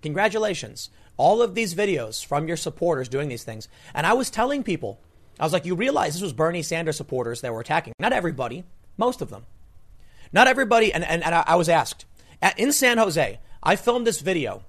Congratulations. All of these videos from your supporters doing these things. And I was telling people, I was like, you realize this was Bernie Sanders supporters that were attacking. Not everybody, most of them. Not everybody. And, and, and I was asked, at, in San Jose, I filmed this video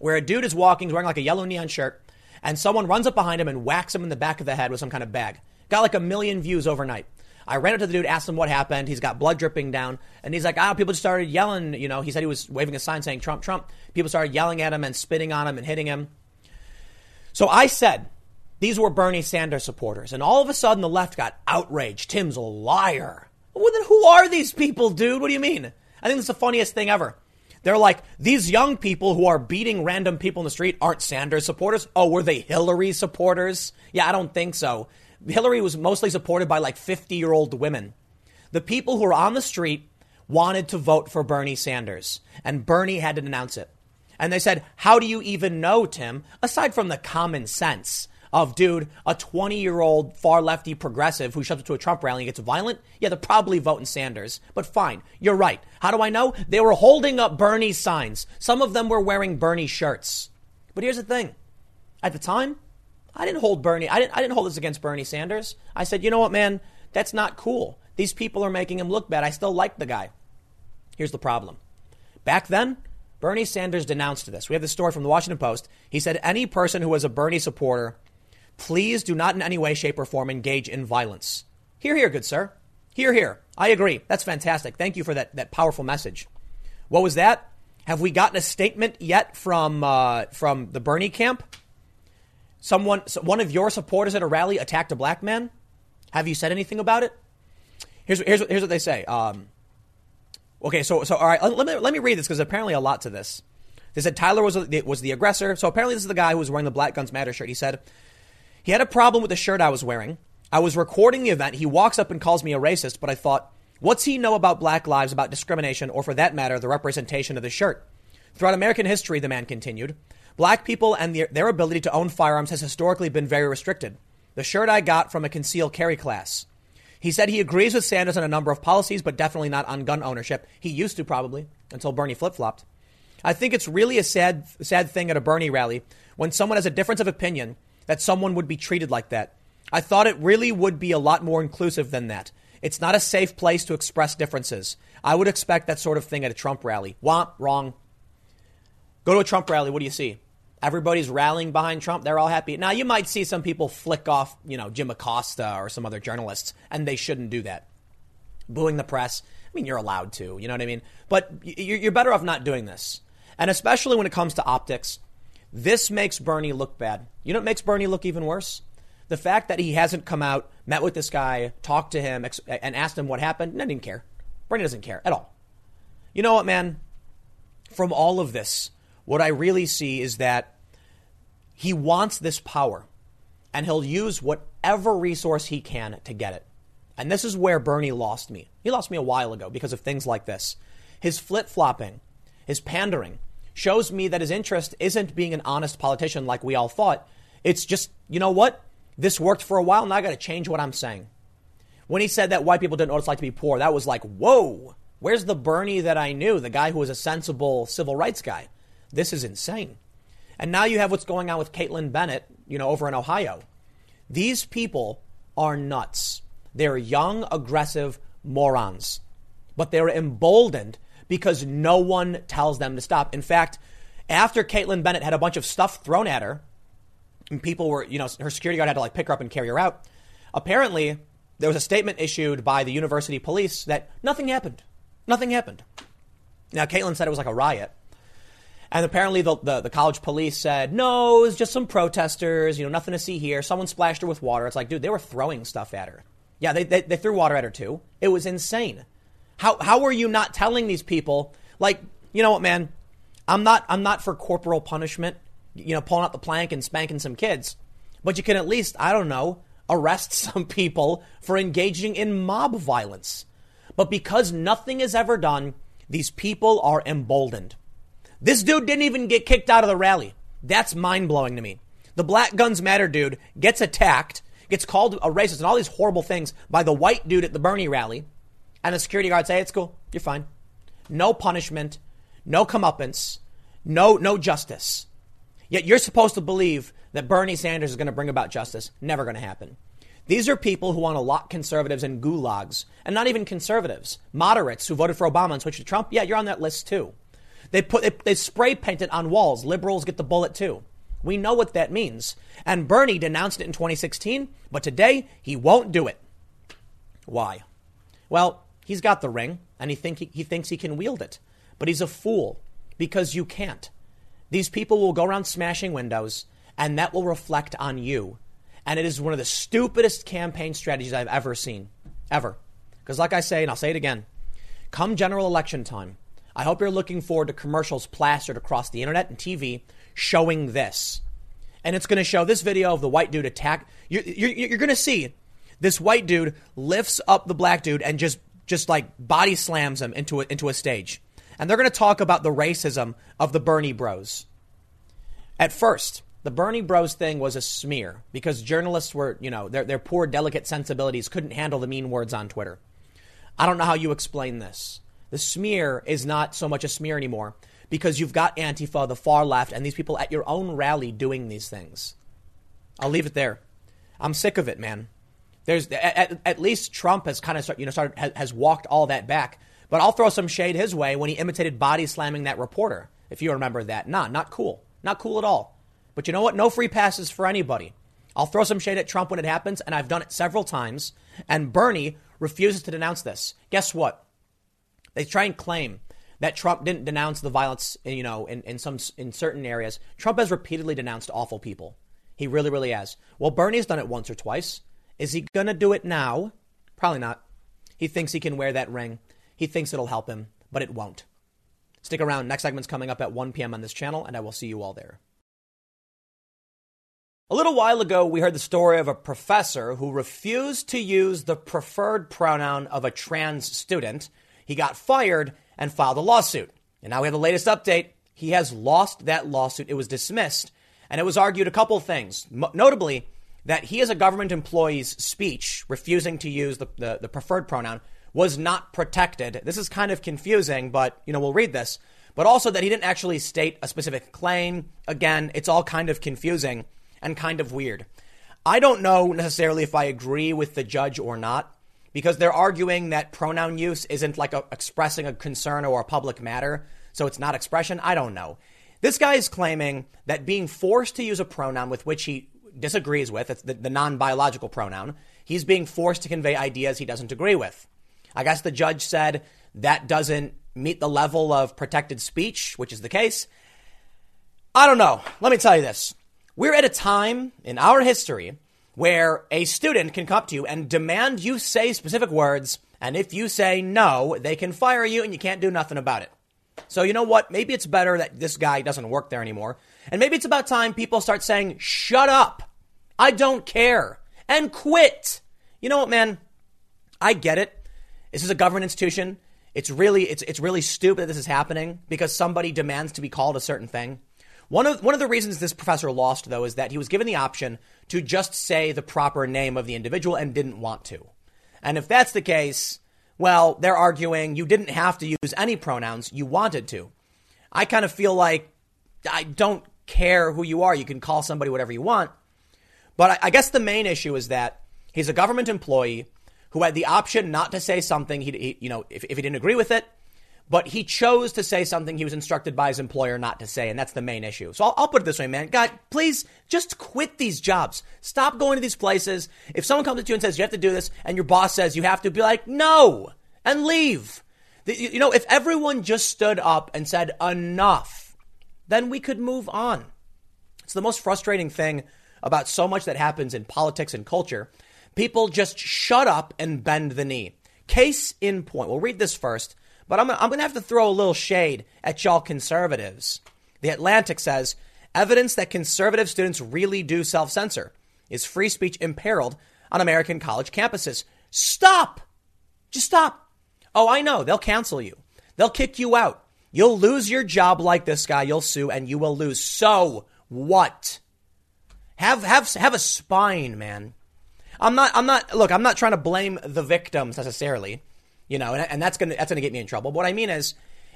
where a dude is walking, wearing like a yellow neon shirt, and someone runs up behind him and whacks him in the back of the head with some kind of bag. Got like a million views overnight. I ran up to the dude, asked him what happened. He's got blood dripping down, and he's like, "Ah, oh, people just started yelling." You know, he said he was waving a sign saying "Trump, Trump." People started yelling at him and spitting on him and hitting him. So I said, these were Bernie Sanders supporters, and all of a sudden the left got outraged. Tim's a liar. Well, then who are these people, dude? What do you mean? I think it's the funniest thing ever. They're like, these young people who are beating random people in the street aren't Sanders supporters. Oh, were they Hillary supporters? Yeah, I don't think so. Hillary was mostly supported by like 50 year old women. The people who were on the street wanted to vote for Bernie Sanders, and Bernie had to announce it. And they said, How do you even know, Tim? Aside from the common sense of, dude, a 20 year old far lefty progressive who shows up to a Trump rally and gets violent, yeah, they're probably voting Sanders. But fine, you're right. How do I know? They were holding up Bernie signs. Some of them were wearing Bernie shirts. But here's the thing at the time, I didn't hold Bernie, I didn't, I didn't hold this against Bernie Sanders. I said, you know what, man, that's not cool. These people are making him look bad. I still like the guy. Here's the problem. Back then, Bernie Sanders denounced this. We have the story from the Washington Post. He said any person who was a Bernie supporter Please do not in any way, shape, or form engage in violence. Here, here, good sir. Here, here. I agree. That's fantastic. Thank you for that, that powerful message. What was that? Have we gotten a statement yet from uh, from the Bernie camp? Someone, one of your supporters at a rally attacked a black man. Have you said anything about it? Here's here's here's what they say. Um, okay, so so all right. Let me let me read this because apparently a lot to this. They said Tyler was was the aggressor. So apparently this is the guy who was wearing the Black Guns Matter shirt. He said he had a problem with the shirt I was wearing. I was recording the event. He walks up and calls me a racist, but I thought, what's he know about black lives, about discrimination, or for that matter, the representation of the shirt? Throughout American history, the man continued, black people and their, their ability to own firearms has historically been very restricted. The shirt I got from a concealed carry class. He said he agrees with Sanders on a number of policies, but definitely not on gun ownership. He used to probably until Bernie flip flopped. I think it's really a sad, sad thing at a Bernie rally when someone has a difference of opinion that someone would be treated like that. I thought it really would be a lot more inclusive than that. It's not a safe place to express differences. I would expect that sort of thing at a Trump rally. Womp, wrong. Go to a Trump rally, what do you see? Everybody's rallying behind Trump. They're all happy. Now, you might see some people flick off, you know, Jim Acosta or some other journalists, and they shouldn't do that. Booing the press. I mean, you're allowed to, you know what I mean? But you're better off not doing this. And especially when it comes to optics, this makes Bernie look bad. You know what makes Bernie look even worse? The fact that he hasn't come out, met with this guy, talked to him, and asked him what happened. No, didn't care. Bernie doesn't care at all. You know what, man? From all of this, what I really see is that He wants this power, and he'll use whatever resource he can to get it. And this is where Bernie lost me. He lost me a while ago because of things like this. His flip flopping, his pandering, shows me that his interest isn't being an honest politician like we all thought. It's just, you know what? This worked for a while, and I got to change what I'm saying. When he said that white people didn't know what it's like to be poor, that was like, whoa, where's the Bernie that I knew, the guy who was a sensible civil rights guy? This is insane. And now you have what's going on with Kaitlin Bennett, you know, over in Ohio. These people are nuts. They're young, aggressive morons, but they're emboldened because no one tells them to stop. In fact, after Kaitlin Bennett had a bunch of stuff thrown at her, and people were, you know, her security guard had to like pick her up and carry her out. Apparently, there was a statement issued by the university police that nothing happened. Nothing happened. Now, Kaitlin said it was like a riot. And apparently, the, the, the, college police said, no, it was just some protesters, you know, nothing to see here. Someone splashed her with water. It's like, dude, they were throwing stuff at her. Yeah, they, they, they threw water at her too. It was insane. How, how are you not telling these people, like, you know what, man? I'm not, I'm not for corporal punishment, you know, pulling out the plank and spanking some kids. But you can at least, I don't know, arrest some people for engaging in mob violence. But because nothing is ever done, these people are emboldened. This dude didn't even get kicked out of the rally. That's mind blowing to me. The Black Guns Matter dude gets attacked, gets called a racist and all these horrible things by the white dude at the Bernie rally. And the security guards say, it's cool. You're fine. No punishment, no comeuppance, no, no justice. Yet you're supposed to believe that Bernie Sanders is going to bring about justice. Never going to happen. These are people who want to lock conservatives in gulags, and not even conservatives, moderates who voted for Obama and switched to Trump. Yeah, you're on that list too. They put they, they spray paint it on walls. Liberals get the bullet too. We know what that means. And Bernie denounced it in 2016, but today he won't do it. Why? Well, he's got the ring, and he think he, he thinks he can wield it, but he's a fool because you can't. These people will go around smashing windows, and that will reflect on you. And it is one of the stupidest campaign strategies I've ever seen. Ever. Because, like I say, and I'll say it again, come general election time, I hope you're looking forward to commercials plastered across the internet and TV showing this. And it's going to show this video of the white dude attack. You're, you're, you're going to see this white dude lifts up the black dude and just, just like body slams him into a, into a stage. And they're going to talk about the racism of the Bernie bros. At first, the Bernie bros thing was a smear because journalists were, you know, their, their poor, delicate sensibilities couldn't handle the mean words on Twitter. I don't know how you explain this. The smear is not so much a smear anymore because you've got Antifa, the far left, and these people at your own rally doing these things. I'll leave it there. I'm sick of it, man. There's at, at least Trump has kind of start, you know started has, has walked all that back. But I'll throw some shade his way when he imitated body slamming that reporter. If you remember that, nah, not cool, not cool at all. But you know what? No free passes for anybody. I'll throw some shade at Trump when it happens, and I've done it several times. And Bernie refuses to denounce this. Guess what? They try and claim that Trump didn't denounce the violence, you know, in, in some in certain areas. Trump has repeatedly denounced awful people. He really, really has. Well, Bernie's done it once or twice. Is he gonna do it now? Probably not. He thinks he can wear that ring. He thinks it'll help him, but it won't. Stick around. Next segment's coming up at 1 p.m. on this channel, and I will see you all there. A little while ago, we heard the story of a professor who refused to use the preferred pronoun of a trans student he got fired and filed a lawsuit. And now we have the latest update. He has lost that lawsuit. It was dismissed. And it was argued a couple things, notably that he, as a government employee's speech, refusing to use the, the, the preferred pronoun, was not protected. This is kind of confusing, but you know we'll read this. But also that he didn't actually state a specific claim. Again, it's all kind of confusing and kind of weird. I don't know necessarily if I agree with the judge or not because they're arguing that pronoun use isn't like a, expressing a concern or a public matter, so it's not expression. I don't know. This guy is claiming that being forced to use a pronoun with which he disagrees with, it's the, the non biological pronoun, he's being forced to convey ideas he doesn't agree with. I guess the judge said that doesn't meet the level of protected speech, which is the case. I don't know. Let me tell you this. We're at a time in our history where a student can come up to you and demand you say specific words, and if you say no, they can fire you and you can't do nothing about it. So you know what? Maybe it's better that this guy doesn't work there anymore. And maybe it's about time people start saying, shut up. I don't care and quit. You know what, man? I get it. This is a government institution. It's really, it's, it's really stupid that this is happening because somebody demands to be called a certain thing. One of, one of the reasons this professor lost, though, is that he was given the option to just say the proper name of the individual and didn't want to. And if that's the case, well, they're arguing you didn't have to use any pronouns, you wanted to. I kind of feel like I don't care who you are. You can call somebody whatever you want. But I, I guess the main issue is that he's a government employee who had the option not to say something he, he you know, if, if he didn't agree with it, but he chose to say something he was instructed by his employer not to say, and that's the main issue. So I'll, I'll, put it this way, man. God, please just quit these jobs. Stop going to these places. If someone comes to you and says you have to do this, and your boss says you have to, be like, no, and leave. You know, if everyone just stood up and said enough, then we could move on. It's the most frustrating thing about so much that happens in politics and culture. People just shut up and bend the knee. Case in point. We'll read this first. But I'm, I'm going to have to throw a little shade at y'all conservatives. The Atlantic says evidence that conservative students really do self censor is free speech imperiled on American college campuses. Stop! Just stop. Oh, I know. They'll cancel you, they'll kick you out. You'll lose your job like this guy. You'll sue and you will lose. So what? Have, have, have a spine, man. I'm not, I'm not, look, I'm not trying to blame the victims necessarily you know, and, and that's gonna that's gonna get me in trouble. But what I mean is,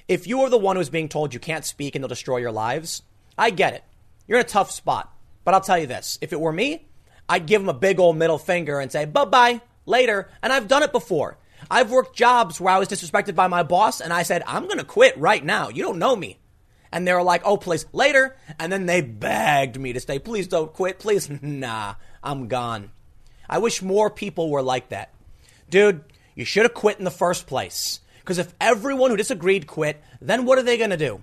if you are the one who's being told you can't speak and they'll destroy your lives, I get it. You're in a tough spot. But I'll tell you this: if it were me, I'd give them a big old middle finger and say bye bye later. And I've done it before. I've worked jobs where I was disrespected by my boss, and I said I'm gonna quit right now. You don't know me. And they were like, oh, please, later. And then they begged me to stay. Please don't quit. Please. Nah, I'm gone. I wish more people were like that. Dude, you should have quit in the first place. Because if everyone who disagreed quit, then what are they going to do?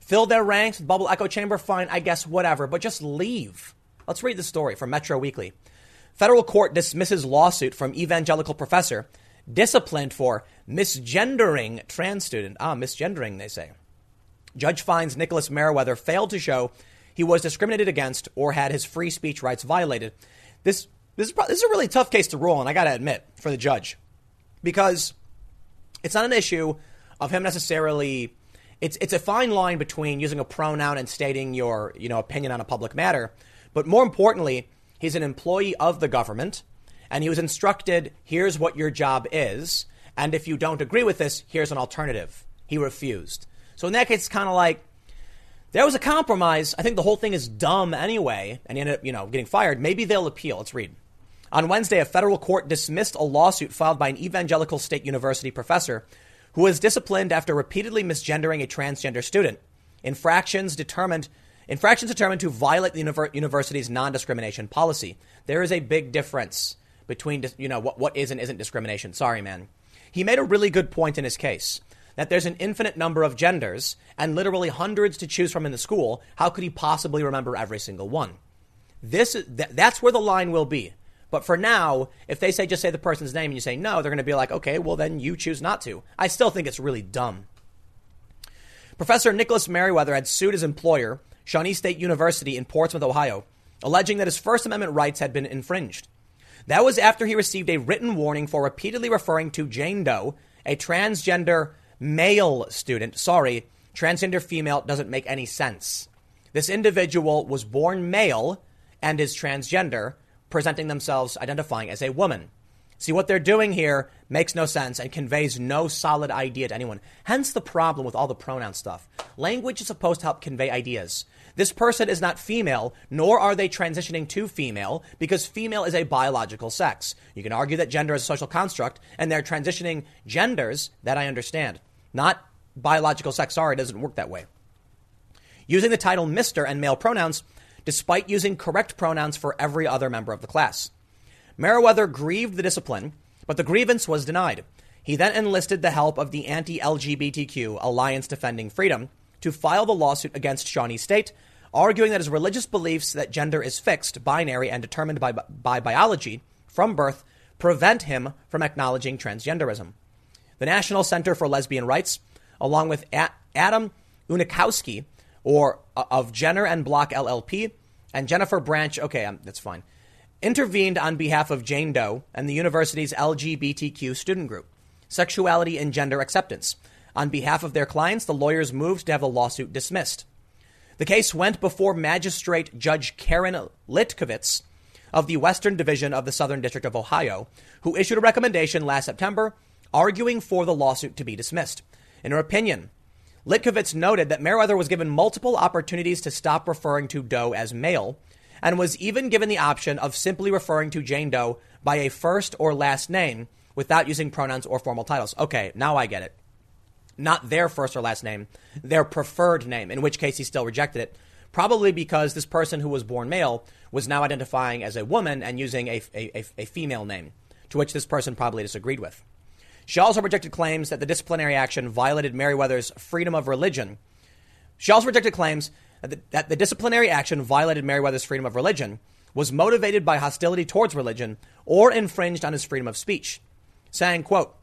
Fill their ranks with bubble echo chamber? Fine, I guess, whatever, but just leave. Let's read the story from Metro Weekly. Federal court dismisses lawsuit from evangelical professor disciplined for misgendering trans student. Ah, misgendering, they say. Judge finds Nicholas Meriwether failed to show he was discriminated against or had his free speech rights violated. This, this, is, this is a really tough case to rule, and I got to admit, for the judge because it's not an issue of him necessarily. It's it's a fine line between using a pronoun and stating your you know opinion on a public matter, but more importantly, he's an employee of the government, and he was instructed, "Here's what your job is, and if you don't agree with this, here's an alternative." He refused. So in that case, it's kind of like there was a compromise. I think the whole thing is dumb anyway, and he ended up you know getting fired. Maybe they'll appeal. Let's read. On Wednesday, a federal court dismissed a lawsuit filed by an evangelical state university professor who was disciplined after repeatedly misgendering a transgender student. Infractions determined infractions determined to violate the university's non-discrimination policy. There is a big difference between you know what, what is and isn't discrimination. Sorry, man. He made a really good point in his case that there's an infinite number of genders and literally hundreds to choose from in the school. How could he possibly remember every single one? This th- that's where the line will be. But for now, if they say just say the person's name and you say no, they're going to be like, okay, well then you choose not to. I still think it's really dumb. Professor Nicholas Meriwether had sued his employer, Shawnee State University in Portsmouth, Ohio, alleging that his First Amendment rights had been infringed. That was after he received a written warning for repeatedly referring to Jane Doe, a transgender male student. Sorry, transgender female doesn't make any sense. This individual was born male and is transgender, presenting themselves identifying as a woman. See, what they're doing here makes no sense and conveys no solid idea to anyone. Hence the problem with all the pronoun stuff. Language is supposed to help convey ideas. This person is not female, nor are they transitioning to female, because female is a biological sex. You can argue that gender is a social construct, and they're transitioning genders, that I understand. Not biological sex. Sorry, it doesn't work that way. Using the title Mr. and male pronouns despite using correct pronouns for every other member of the class. Meriwether grieved the discipline, but the grievance was denied. He then enlisted the help of the anti LGBTQ Alliance Defending Freedom to file the lawsuit against Shawnee State, arguing that his religious beliefs that gender is fixed, binary, and determined by, by biology from birth prevent him from acknowledging transgenderism. The National Center for Lesbian Rights, along with Adam Unikowsky, or of Jenner and Block LLP, and Jennifer Branch. Okay, um, that's fine. Intervened on behalf of Jane Doe and the university's LGBTQ student group, Sexuality and Gender Acceptance. On behalf of their clients, the lawyers moved to have the lawsuit dismissed. The case went before Magistrate Judge Karen Litkovitz of the Western Division of the Southern District of Ohio, who issued a recommendation last September arguing for the lawsuit to be dismissed. In her opinion, Litkovitz noted that Meriwether was given multiple opportunities to stop referring to Doe as male and was even given the option of simply referring to Jane Doe by a first or last name without using pronouns or formal titles. Okay, now I get it. Not their first or last name, their preferred name, in which case he still rejected it. Probably because this person who was born male was now identifying as a woman and using a, a, a female name, to which this person probably disagreed with. She also rejected claims that the disciplinary action violated Meriwether's freedom of religion. She also rejected claims that the, that the disciplinary action violated Meriwether's freedom of religion, was motivated by hostility towards religion, or infringed on his freedom of speech, saying, quote,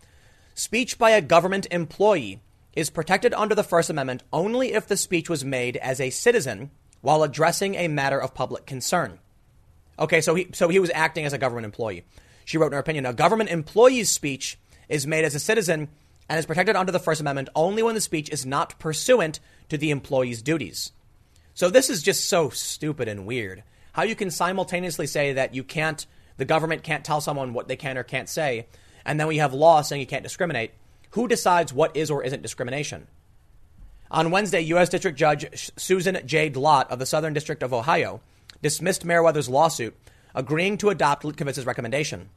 Speech by a government employee is protected under the First Amendment only if the speech was made as a citizen while addressing a matter of public concern. Okay, so he, so he was acting as a government employee. She wrote in her opinion, a government employee's speech is made as a citizen and is protected under the First Amendment only when the speech is not pursuant to the employee's duties. So this is just so stupid and weird. How you can simultaneously say that you can't, the government can't tell someone what they can or can't say, and then we have law saying you can't discriminate. Who decides what is or isn't discrimination? On Wednesday, U.S. District Judge Susan J. Dlott of the Southern District of Ohio dismissed Meriwether's lawsuit, agreeing to adopt Litkovitz's recommendation.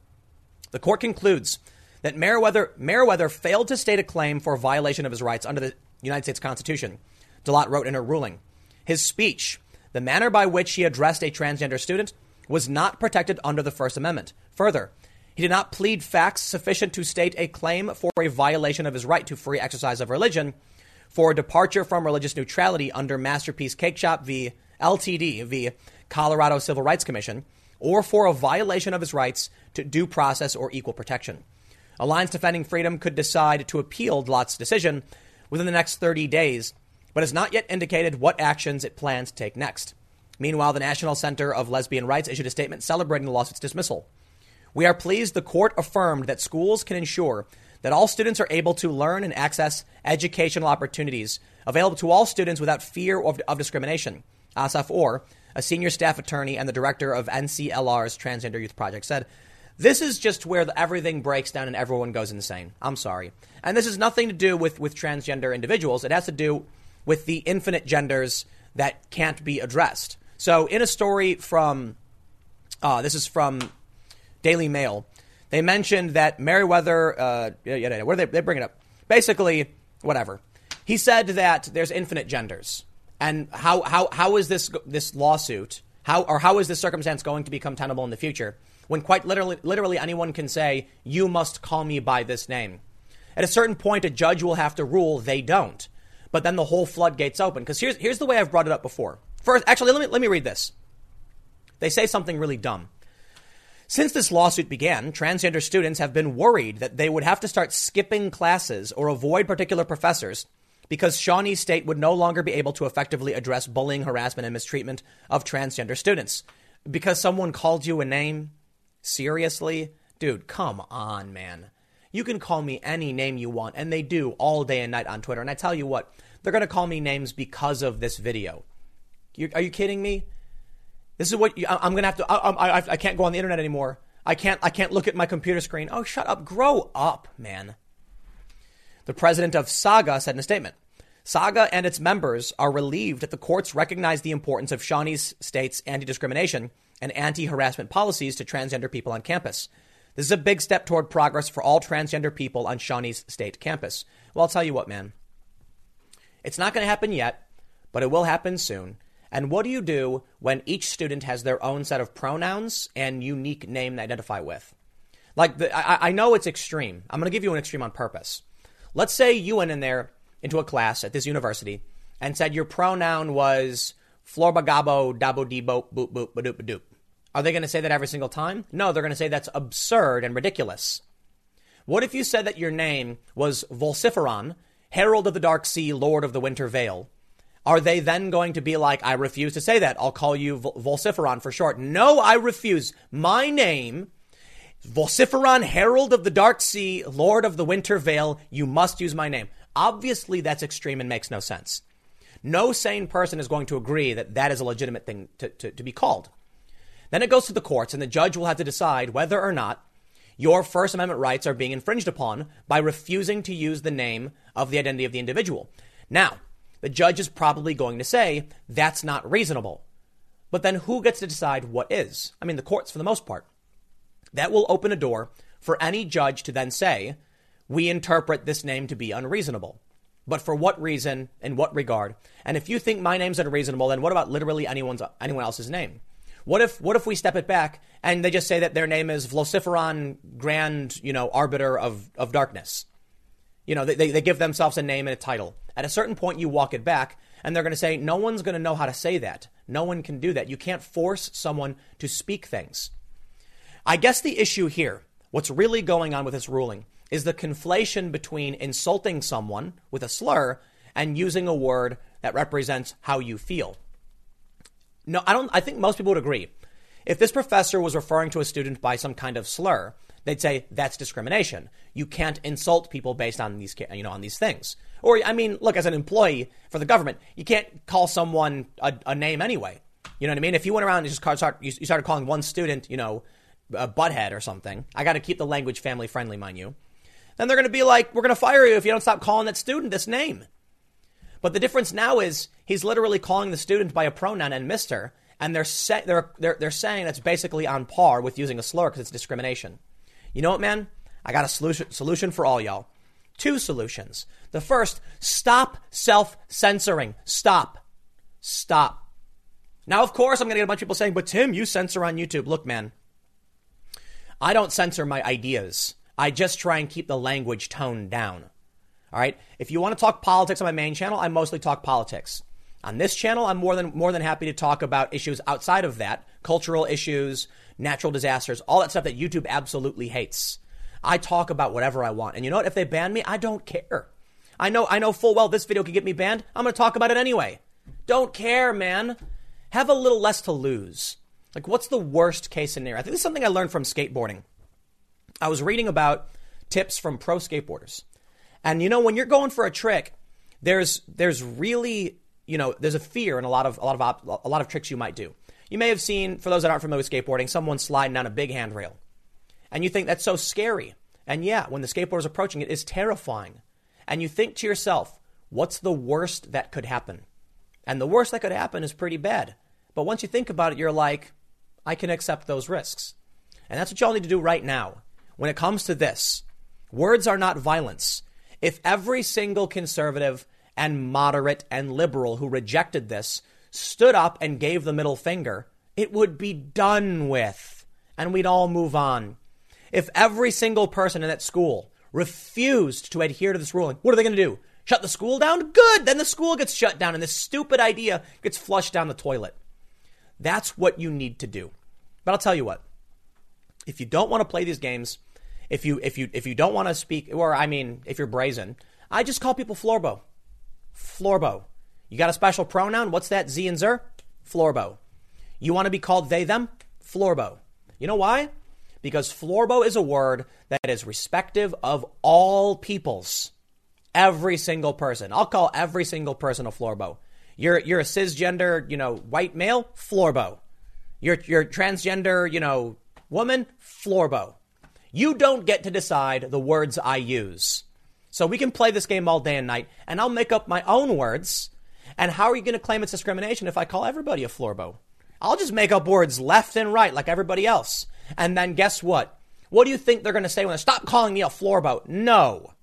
The court concludes that Meriwether, Meriwether failed to state a claim for violation of his rights under the United States Constitution, Dlott wrote in her ruling. His speech, the manner by which he addressed a transgender student, was not protected under the First Amendment. Further, he did not plead facts sufficient to state a claim for a violation of his right to free exercise of religion, for a departure from religious neutrality under Masterpiece Cake Shop v. LTD v. Colorado Civil Rights Commission, or for a violation of his rights to due process or equal protection. Alliance Defending Freedom could decide to appeal Dlott's decision within the next 30 days, but has not yet indicated what actions it plans to take next. Meanwhile, the National Center of Lesbian Rights issued a statement celebrating the lawsuit's dismissal. We are pleased the court affirmed that schools can ensure that all students are able to learn and access educational opportunities available to all students without fear of, of discrimination. Asaf Orr, a senior staff attorney and the director of NCLR's Transgender Youth Project, said, this is just where the, everything breaks down and everyone goes insane. I'm sorry. And this has nothing to do with, with transgender individuals. It has to do with the infinite genders that can't be addressed. So, in a story from, uh, this is from Daily Mail, they mentioned that Meriwether, uh, yeah, yeah, where they, they bring it up? Basically, whatever. He said that there's infinite genders. And how, how, how is this, this lawsuit, how, or how is this circumstance going to become tenable in the future? When quite literally, literally anyone can say, you must call me by this name. At a certain point, a judge will have to rule they don't. But then the whole floodgates open. Because here's, here's the way I've brought it up before. First, actually, let me, let me read this. They say something really dumb. Since this lawsuit began, transgender students have been worried that they would have to start skipping classes or avoid particular professors because Shawnee State would no longer be able to effectively address bullying, harassment, and mistreatment of transgender students. Because someone called you a name, Seriously? Dude, come on, man. You can call me any name you want, and they do all day and night on Twitter. And I tell you what, they're going to call me names because of this video. You, are you kidding me? This is what you, I, am going to have to. I, I, I can't go on the internet anymore. I can't. I can't look at my computer screen. Oh, shut up! Grow up, man. The president of Saga said in a statement. Saga and its members are relieved that the courts recognize the importance of Shawnee State's anti discrimination and anti harassment policies to transgender people on campus. This is a big step toward progress for all transgender people on Shawnee's state campus. Well, I'll tell you what, man. It's not going to happen yet, but it will happen soon. And what do you do when each student has their own set of pronouns and unique name to identify with? Like, the, I, I know it's extreme. I'm going to give you an extreme on purpose. Let's say you went in there into a class at this university and said your pronoun was Florbagabo, Dabo Debo, boop, boop, badoop, badoop. Are they going to say that every single time? No, they're going to say that's absurd and ridiculous. What if you said that your name was Vociferon, Herald of the Dark Sea, Lord of the Winter Vale, are they then going to be like, I refuse to say that. I'll call you Vociferon for short. No, I refuse. My name, Vociferon, Herald of the Dark Sea, Lord of the Winter Vale, you must use my name. Obviously, that's extreme and makes no sense. No sane person is going to agree that that is a legitimate thing to, to, to be called. Then it goes to the courts, and the judge will have to decide whether or not your First Amendment rights are being infringed upon by refusing to use the name of the identity of the individual. Now, the judge is probably going to say that's not reasonable. But then who gets to decide what is? I mean, the courts for the most part. That will open a door for any judge to then say, we interpret this name to be unreasonable. But for what reason, in what regard? And if you think my name's unreasonable, then what about literally anyone's anyone else's name? What if what if we step it back and they just say that their name is Vociferon Grand, you know, Arbiter of, of Darkness? You know, they, they give themselves a name and a title. At a certain point, you walk it back, and they're going to say, no one's going to know how to say that. No one can do that. You can't force someone to speak things. I guess the issue here, what's really going on with this ruling, is the conflation between insulting someone with a slur and using a word that represents how you feel. No, I don't, I think most people would agree. If this professor was referring to a student by some kind of slur, they'd say that's discrimination. You can't insult people based on these, you know, on these things. Or, I mean, look, as an employee for the government, you can't call someone a, a name anyway. You know what I mean? If you went around and just start, you started calling one student, you know, a butthead or something, I got to keep the language family friendly, mind you. Then they're going to be like, we're going to fire you if you don't stop calling that student this name. But the difference now is he's literally calling the student by a pronoun and Mister, and they're, say, they're, they're, they're saying that's basically on par with using a slur because it's discrimination. You know what, man? I got a solution, solution for all y'all. Two solutions. The first, stop self censoring. Stop. Stop. Now, of course, I'm going to get a bunch of people saying, but Tim, you censor on YouTube. Look, man, I don't censor my ideas. I just try and keep the language toned down. All right. If you want to talk politics on my main channel, I mostly talk politics. On this channel, I'm more than more than happy to talk about issues outside of that, cultural issues, natural disasters, all that stuff that YouTube absolutely hates. I talk about whatever I want. And you know what? If they ban me, I don't care. I know, I know full well this video could get me banned. I'm going to talk about it anyway. Don't care, man. Have a little less to lose. Like, what's the worst case scenario? I think this is something I learned from skateboarding. I was reading about tips from pro skateboarders. And you know, when you're going for a trick, there's there's really, you know, there's a fear in a lot of a lot of op- a lot of tricks you might do. You may have seen, for those that aren't familiar with skateboarding, someone sliding down a big handrail. And you think that's so scary. And yeah, when the skateboarder is approaching it's terrifying. And you think to yourself, what's the worst that could happen? And the worst that could happen is pretty bad. But once you think about it, you're like, I can accept those risks. And that's what y'all need to do right now. When it comes to this, words are not violence. If every single conservative and moderate and liberal who rejected this stood up and gave the middle finger, it would be done with and we'd all move on. If every single person in that school refused to adhere to this ruling, what are they going to do? Shut the school down? Good. Then the school gets shut down and this stupid idea gets flushed down the toilet. That's what you need to do. But I'll tell you what. If you don't want to play these games, if you if you if you don't want to speak or I mean, if you're brazen, I just call people Florbo. Florbo. You got a special pronoun? What's that? Z and Zer? Florbo. You want to be called they, them? Florbo. You know why? Because Florbo is a word that is respective of all peoples. Every single person. I'll call every single person a Florbo. You're, you're a cisgender, you know, white male? Florbo. You're, you're transgender, you know, woman? Florbo. You don't get to decide the words I use. So we can play this game all day and night, and I'll make up my own words and how are you going to claim it's discrimination if I call everybody a Florbo? I'll just make up words left and right like everybody else. And then guess what? What do you think they're going to say when they stop calling me a Florbo? No.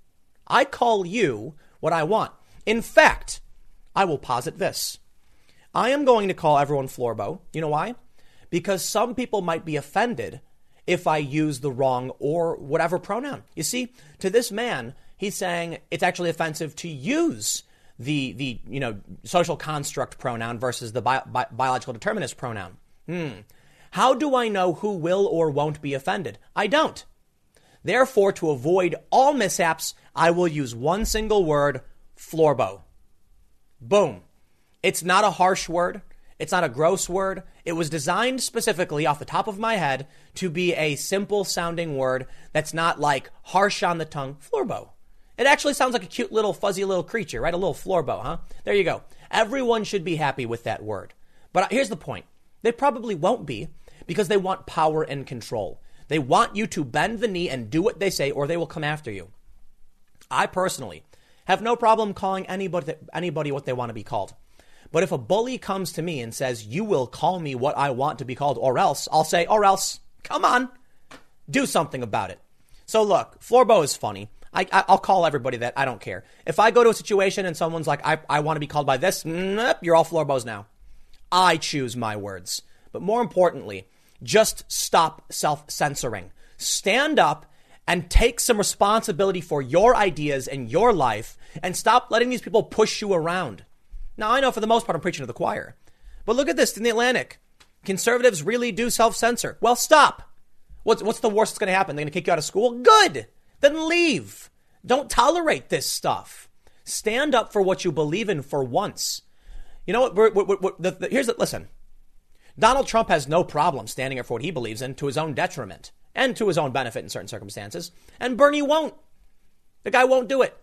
I call you what I want. In fact, I will posit this. I am going to call everyone Florbo. You know why? Because some people might be offended if I use the wrong or whatever pronoun. You see, to this man, he's saying it's actually offensive to use the the you know social construct pronoun versus the bi- bi- biological determinist pronoun. Hmm. How do I know who will or won't be offended? I don't. Therefore, to avoid all mishaps, I will use one single word, Florbo. Boom. It's not a harsh word. It's not a gross word. It was designed specifically off the top of my head to be a simple sounding word that's not like harsh on the tongue. Florbo. It actually sounds like a cute little fuzzy little creature, right? A little florbo, huh? There you go. Everyone should be happy with that word. But here's the point. They probably won't be because they want power and control. They want you to bend the knee and do what they say or they will come after you. I personally have no problem calling anybody anybody what they want to be called. But if a bully comes to me and says, You will call me what I want to be called, or else, I'll say, Or else, come on, do something about it. So look, Florbo is funny. I, will call everybody that. I don't care. If I go to a situation and someone's like, I, I want to be called by this, nope, you're all Florbos now. I choose my words. But more importantly, just stop self censoring. Stand up and take some responsibility for your ideas and your life and stop letting these people push you around. Now, I know for the most part I'm preaching to the choir, but look at this in the Atlantic. Conservatives really do self censor. Well, stop. What's, what's the worst that's going to happen? They're going to kick you out of school? Good. Then leave. Don't tolerate this stuff. Stand up for what you believe in for once. You know what? We're, we're, we're, the, the, here's the listen. Donald Trump has no problem standing up for what he believes in to his own detriment and to his own benefit in certain circumstances. And Bernie won't. The guy won't do it.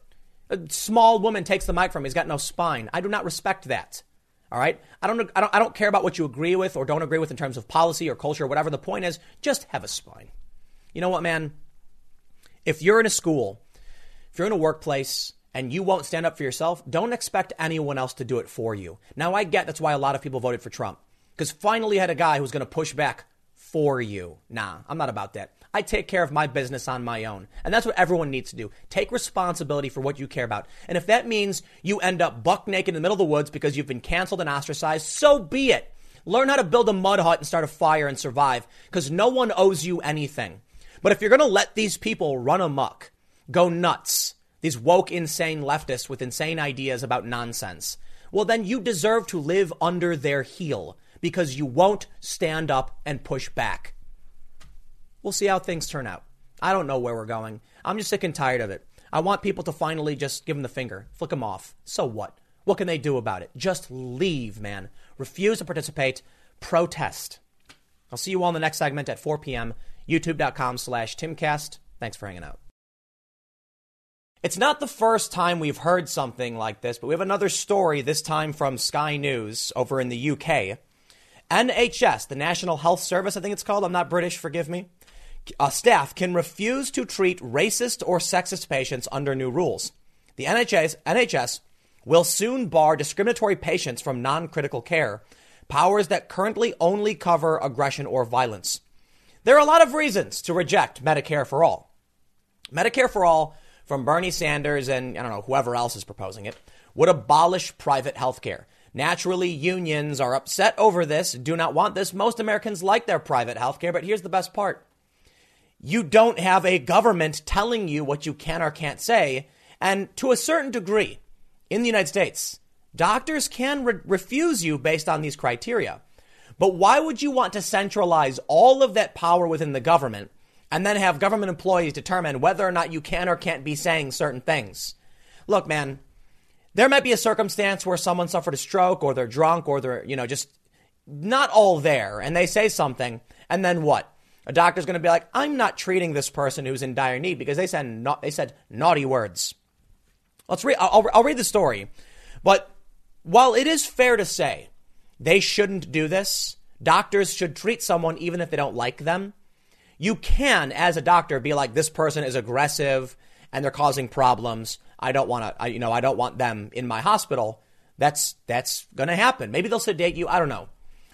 A small woman takes the mic from him. He's got no spine. I do not respect that. All right. I don't, I don't, I don't care about what you agree with or don't agree with in terms of policy or culture or whatever. The point is, just have a spine. You know what, man? If you're in a school, if you're in a workplace and you won't stand up for yourself, don't expect anyone else to do it for you. Now, I get that's why a lot of people voted for Trump because finally you had a guy who's going to push back for you. Nah, I'm not about that. I take care of my business on my own. And that's what everyone needs to do. Take responsibility for what you care about. And if that means you end up buck naked in the middle of the woods because you've been canceled and ostracized, so be it. Learn how to build a mud hut and start a fire and survive because no one owes you anything. But if you're going to let these people run amok, go nuts, these woke, insane leftists with insane ideas about nonsense, well, then you deserve to live under their heel because you won't stand up and push back. We'll see how things turn out. I don't know where we're going. I'm just sick and tired of it. I want people to finally just give them the finger, flick them off. So what? What can they do about it? Just leave, man. Refuse to participate. Protest. I'll see you all in the next segment at 4 p.m. YouTube.com slash Timcast. Thanks for hanging out. It's not the first time we've heard something like this, but we have another story, this time from Sky News over in the UK. NHS, the National Health Service, I think it's called. I'm not British, forgive me uh, staff can refuse to treat racist or sexist patients under new rules. The NHS, NHS will soon bar discriminatory patients from non critical care, powers that currently only cover aggression or violence. There are a lot of reasons to reject Medicare for all. Medicare for all, from Bernie Sanders and I don't know, whoever else is proposing it, would abolish private health care. Naturally, unions are upset over this, do not want this. Most Americans like their private health care, but here's the best part you don't have a government telling you what you can or can't say. And to a certain degree, in the United States, doctors can re- refuse you based on these criteria. But why would you want to centralize all of that power within the government and then have government employees determine whether or not you can or can't be saying certain things? Look, man, there might be a circumstance where someone suffered a stroke or they're drunk or they're, you know, just not all there and they say something and then what? A doctor's going to be like, I'm not treating this person who's in dire need because they said not, they said naughty words. Let's read. I'll, I'll read the story, but while it is fair to say they shouldn't do this, doctors should treat someone even if they don't like them. You can, as a doctor, be like, this person is aggressive and they're causing problems. I don't want to, you know, I don't want them in my hospital. That's that's going to happen. Maybe they'll sedate you. I don't know.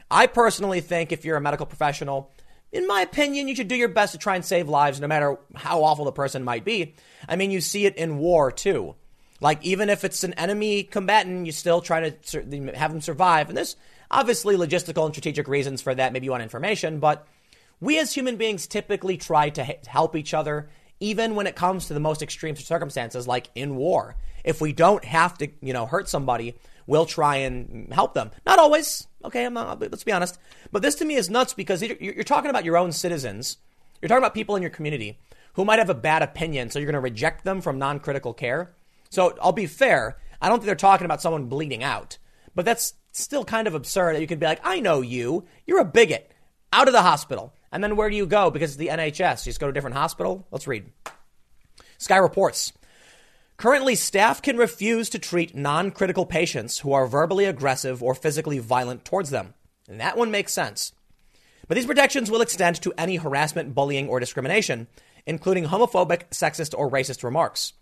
I personally think if you're a medical professional, in my opinion, you should do your best to try and save lives no matter how awful the person might be. I mean, you see it in war too. Like, even if it's an enemy combatant, you still try to have them survive. And there's obviously logistical and strategic reasons for that. Maybe you want information, but we as human beings typically try to help each other, even when it comes to the most extreme circumstances, like in war. If we don't have to, you know, hurt somebody, we'll try and help them. Not always. Okay, not, let's be honest. But this to me is nuts because you're talking about your own citizens. You're talking about people in your community who might have a bad opinion, so you're going to reject them from non critical care. So I'll be fair. I don't think they're talking about someone bleeding out, but that's still kind of absurd that you could be like, I know you. You're a bigot. Out of the hospital. And then where do you go? Because it's the NHS. You just go to a different hospital? Let's read. Sky reports. Currently, staff can refuse to treat non critical patients who are verbally aggressive or physically violent towards them. And that one makes sense. But these protections will extend to any harassment, bullying, or discrimination, including homophobic, sexist, or racist remarks.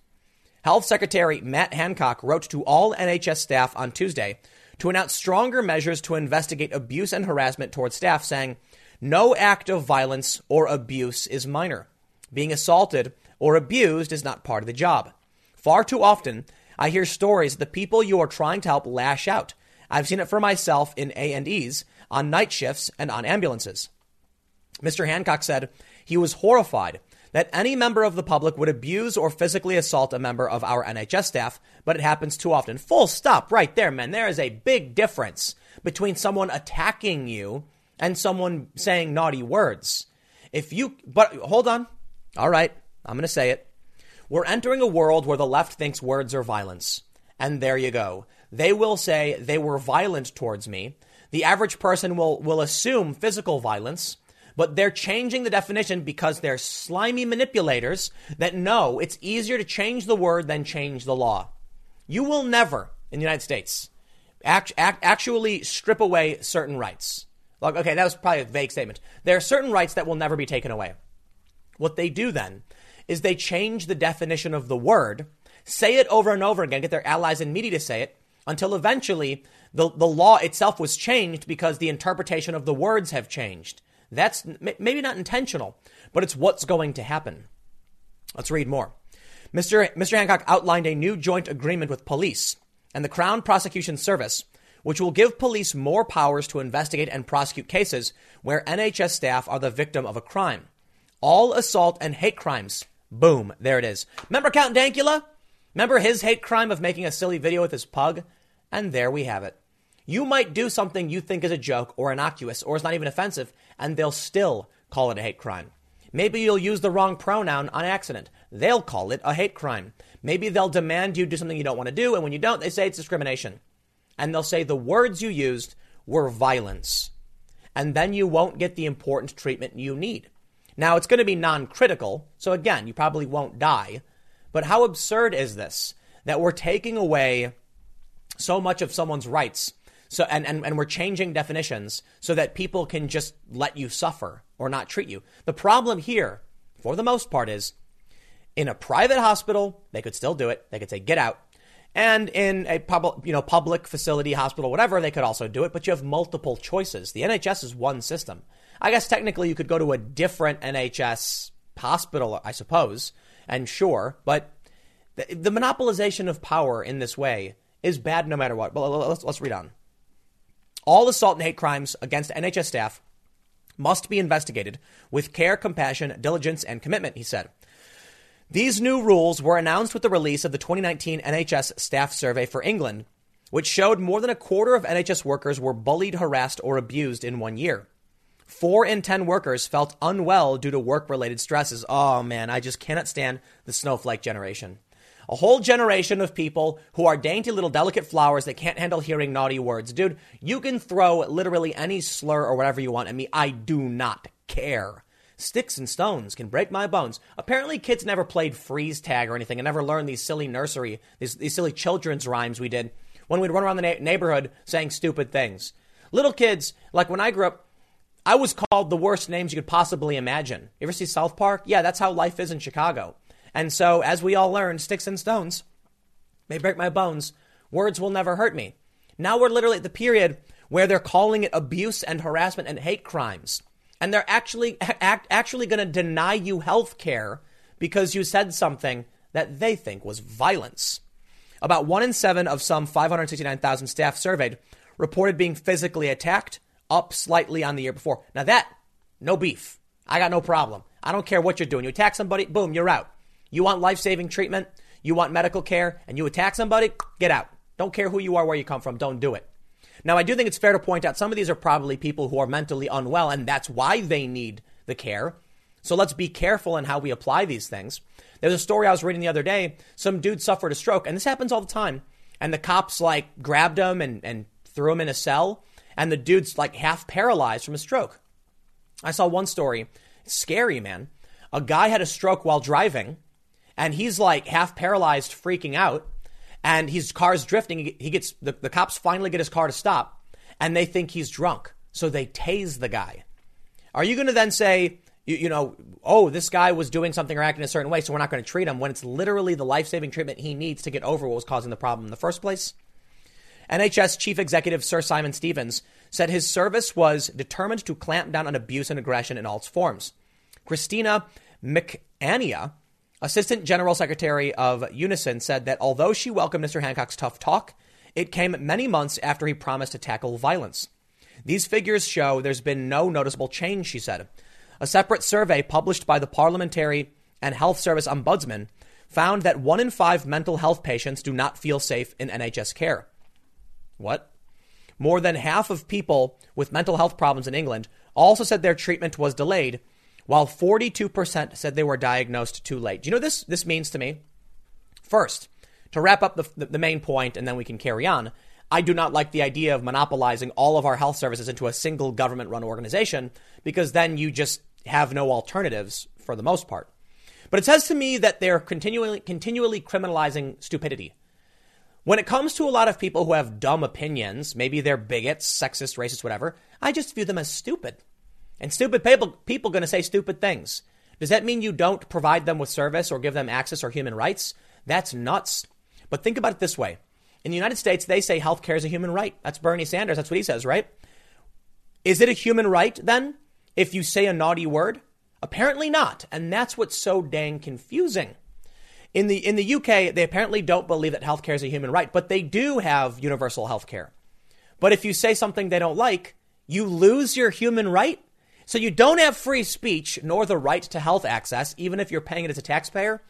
Health Secretary Matt Hancock wrote to all NHS staff on Tuesday to announce stronger measures to investigate abuse and harassment towards staff, saying, No act of violence or abuse is minor. Being assaulted or abused is not part of the job. Far too often, I hear stories that the people you are trying to help lash out. I've seen it for myself in A&Es, on night shifts, and on ambulances. Mr. Hancock said he was horrified that any member of the public would abuse or physically assault a member of our NHS staff, but it happens too often. Full stop right there, man. There is a big difference between someone attacking you and someone saying naughty words. If you, but hold on. All right, I'm going to say it. We're entering a world where the left thinks words are violence. And there you go. They will say they were violent towards me. The average person will, will assume physical violence but they're changing the definition because they're slimy manipulators that know it's easier to change the word than change the law. You will never, in the United States, act, act, actually strip away certain rights. Like, okay, that was probably a vague statement. There are certain rights that will never be taken away. What they do then is they change the definition of the word, say it over and over again, get their allies in media to say it, until eventually the, the law itself was changed because the interpretation of the words have changed. That's maybe not intentional, but it's what's going to happen. Let's read more. Mr. Mr. Hancock outlined a new joint agreement with police and the Crown Prosecution Service, which will give police more powers to investigate and prosecute cases where NHS staff are the victim of a crime. All assault and hate crimes. Boom, there it is. Remember Count Dankula? Remember his hate crime of making a silly video with his pug? And there we have it. You might do something you think is a joke or innocuous or is not even offensive, and they'll still call it a hate crime. Maybe you'll use the wrong pronoun on accident. They'll call it a hate crime. Maybe they'll demand you do something you don't want to do, and when you don't, they say it's discrimination. And they'll say the words you used were violence. And then you won't get the important treatment you need. Now, it's going to be non critical, so again, you probably won't die. But how absurd is this that we're taking away so much of someone's rights so, and, and, and we're changing definitions so that people can just let you suffer or not treat you. The problem here, for the most part, is in a private hospital, they could still do it. They could say, get out. And in a public, you know, public facility, hospital, whatever, they could also do it, but you have multiple choices. The NHS is one system. I guess technically you could go to a different NHS hospital, I suppose, and sure, but the, the monopolization of power in this way is bad no matter what. But let's, let's read on. All assault and hate crimes against NHS staff must be investigated with care, compassion, diligence, and commitment, he said. These new rules were announced with the release of the 2019 NHS Staff Survey for England, which showed more than a quarter of NHS workers were bullied, harassed, or abused in one year. Four in 10 workers felt unwell due to work related stresses. Oh man, I just cannot stand the snowflake generation. A whole generation of people who are dainty little delicate flowers that can't handle hearing naughty words. Dude, you can throw literally any slur or whatever you want at me. I do not care. Sticks and stones can break my bones. Apparently, kids never played freeze tag or anything and never learned these silly nursery, these, these silly children's rhymes we did when we'd run around the na- neighborhood saying stupid things. Little kids, like when I grew up, I was called the worst names you could possibly imagine. You ever see South Park? Yeah, that's how life is in Chicago. And so, as we all learned, sticks and stones may break my bones. Words will never hurt me. Now we're literally at the period where they're calling it abuse and harassment and hate crimes. And they're actually act, actually going to deny you health care because you said something that they think was violence. About one in seven of some 569,000 staff surveyed reported being physically attacked, up slightly on the year before. Now that, no beef. I got no problem. I don't care what you're doing. You attack somebody, boom, you're out. You want life saving treatment, you want medical care, and you attack somebody, get out. Don't care who you are, where you come from, don't do it. Now, I do think it's fair to point out some of these are probably people who are mentally unwell, and that's why they need the care. So let's be careful in how we apply these things. There's a story I was reading the other day. Some dude suffered a stroke, and this happens all the time. and the cops like grabbed him and, and threw him in a cell, and the dude's like half paralyzed from a stroke. I saw one story, scary man. A guy had a stroke while driving, and he's like half paralyzed, freaking out, and his car's drifting. He gets the, the cops finally get his car to stop, and they think he's drunk, so they tase the guy. Are you going to then say, you, you, know, oh, this guy was doing something or acting a certain way, so we're not going to treat him when it's literally the life saving treatment he needs to get over what was causing the problem in the first place? NHS Chief Executive Sir Simon Stevens said his service was determined to clamp down on abuse and aggression in all its forms. Christina McAnea, Assistant General Secretary of Unison, said that although she welcomed Mr. Hancock's tough talk, it came many months after he promised to tackle violence. These figures show there's been no noticeable change, she said. A separate survey published by the Parliamentary and Health Service Ombudsman found that one in five mental health patients do not feel safe in NHS care. What? More than half of people with mental health problems in England also said their treatment was delayed, while 42% said they were diagnosed too late. Do you know this, this means to me? First, to wrap up the, the main point and then we can carry on, I do not like the idea of monopolizing all of our health services into a single government run organization because then you just have no alternatives for the most part. But it says to me that they're continually, continually criminalizing stupidity. When it comes to a lot of people who have dumb opinions, maybe they're bigots, sexist, racist, whatever, I just view them as stupid. And stupid people, people going to say stupid things. Does that mean you don't provide them with service or give them access or human rights? That's nuts. But think about it this way. In the United States, they say healthcare is a human right. That's Bernie Sanders. That's what he says, right? Is it a human right then if you say a naughty word? Apparently not. And that's what's so dang confusing. In the, in the UK, they apparently don't believe that healthcare is a human right, but they do have universal healthcare. But if you say something they don't like, you lose your human right. So you don't have free speech nor the right to health access, even if you're paying it as a taxpayer.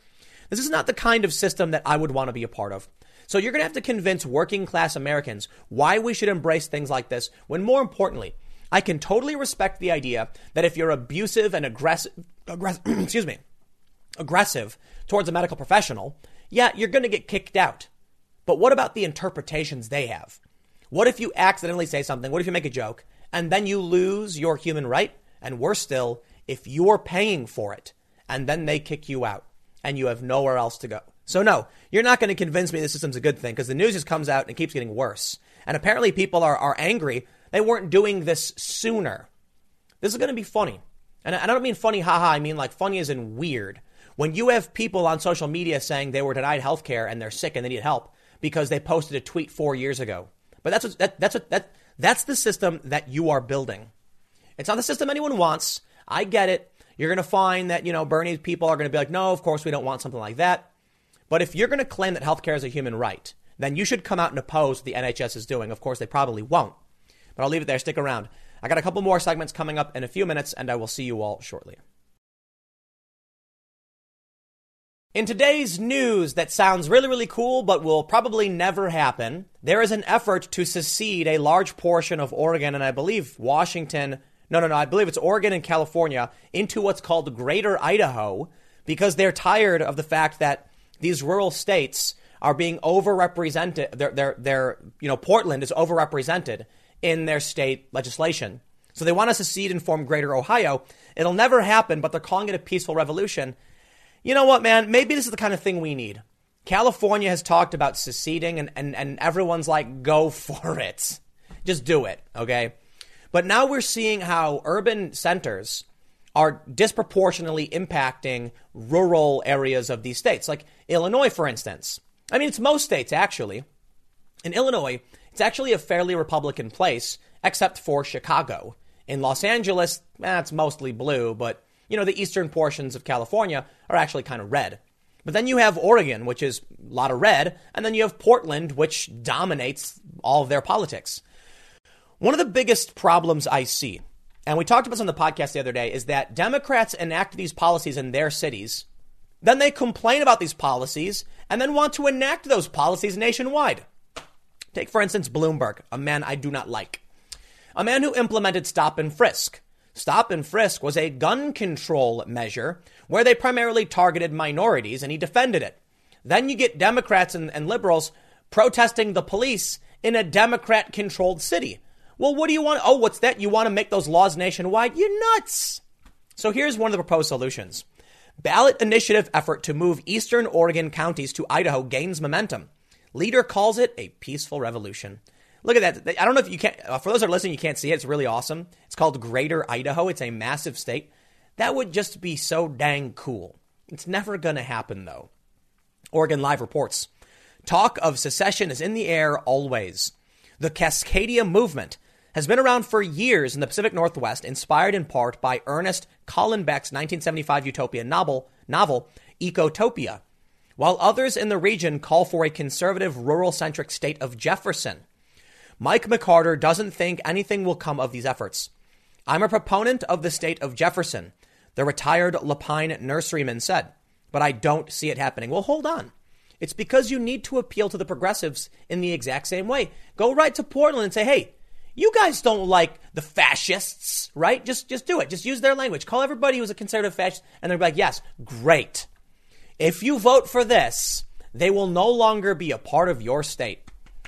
This is not the kind of system that I would want to be a part of. So you're going to have to convince working class Americans why we should embrace things like this when more importantly, I can totally respect the idea that if you're abusive and aggressive, aggressive excuse me, aggressive towards a medical professional, yeah, you're going to get kicked out. But what about the interpretations they have? What if you accidentally say something? What if you make a joke and then you lose your human right? And worse still, if you're paying for it and then they kick you out and you have nowhere else to go. So no, you're not going to convince me the system's a good thing because the news just comes out and keeps getting worse. And apparently people are, are angry. They weren't doing this sooner. This is going to be funny. And I don't mean funny, haha. I mean like funny as in weird. When you have people on social media saying they were denied health care and they're sick and they need help because they posted a tweet four years ago. But that's what, that, that's what, that, that's the system that you are building. It's not the system anyone wants. I get it. You're going to find that, you know, Bernie's people are going to be like, no, of course we don't want something like that. But if you're going to claim that healthcare is a human right, then you should come out and oppose what the NHS is doing. Of course, they probably won't. But I'll leave it there. Stick around. I got a couple more segments coming up in a few minutes, and I will see you all shortly. In today's news that sounds really, really cool, but will probably never happen, there is an effort to secede a large portion of Oregon and I believe Washington. No, no, no, I believe it's Oregon and California into what's called Greater Idaho because they're tired of the fact that these rural states are being overrepresented. Their, their, their, you know, Portland is overrepresented in their state legislation. So they want to secede and form Greater Ohio. It'll never happen, but they're calling it a peaceful revolution. You know what, man? Maybe this is the kind of thing we need. California has talked about seceding, and, and, and everyone's like, go for it. Just do it, okay? But now we're seeing how urban centers are disproportionately impacting rural areas of these states, like Illinois, for instance. I mean, it's most states, actually. In Illinois, it's actually a fairly Republican place, except for Chicago. In Los Angeles, eh, mostly blue, but, you know, the eastern portions of California are actually kind of red. But then you have Oregon, which is a lot of red, and then you have Portland, which dominates all of their politics. One of the biggest problems I see and we talked about this on the podcast the other day, is that Democrats enact these policies in their cities, then they complain about these policies, and then want to enact those policies nationwide. Take, for instance, Bloomberg, a man I do not like. A man who implemented stop and frisk. Stop and frisk was a gun control measure where they primarily targeted minorities, and he defended it. Then you get Democrats and, and liberals protesting the police in a Democrat controlled city. Well, what do you want? Oh, what's that? You want to make those laws nationwide? You're nuts. So here's one of the proposed solutions. Ballot initiative effort to move eastern Oregon counties to Idaho gains momentum. Leader calls it a peaceful revolution. Look at that. I don't know if you can't, uh, for those that are listening, you can't see it. It's really awesome. It's called Greater Idaho. It's a massive state. That would just be so dang cool. It's never going to happen, though. Oregon Live reports Talk of secession is in the air always. The Cascadia movement has been around for years in the Pacific Northwest, inspired in part by Ernest Callenbach's 1975 utopian novel, novel Ecotopia, while others in the region call for a conservative, rural centric state of Jefferson. Mike McCarter doesn't think anything will come of these efforts. I'm a proponent of the state of Jefferson, the retired La Pine nurseryman said, but I don't see it happening. Well, hold on. It's because you need to appeal to the progressives in the exact same way. Go right to Portland and say, hey, you guys don't like the fascists, right? Just just do it. Just use their language. Call everybody who's a conservative fascist, and they're like, yes, great. If you vote for this, they will no longer be a part of your state,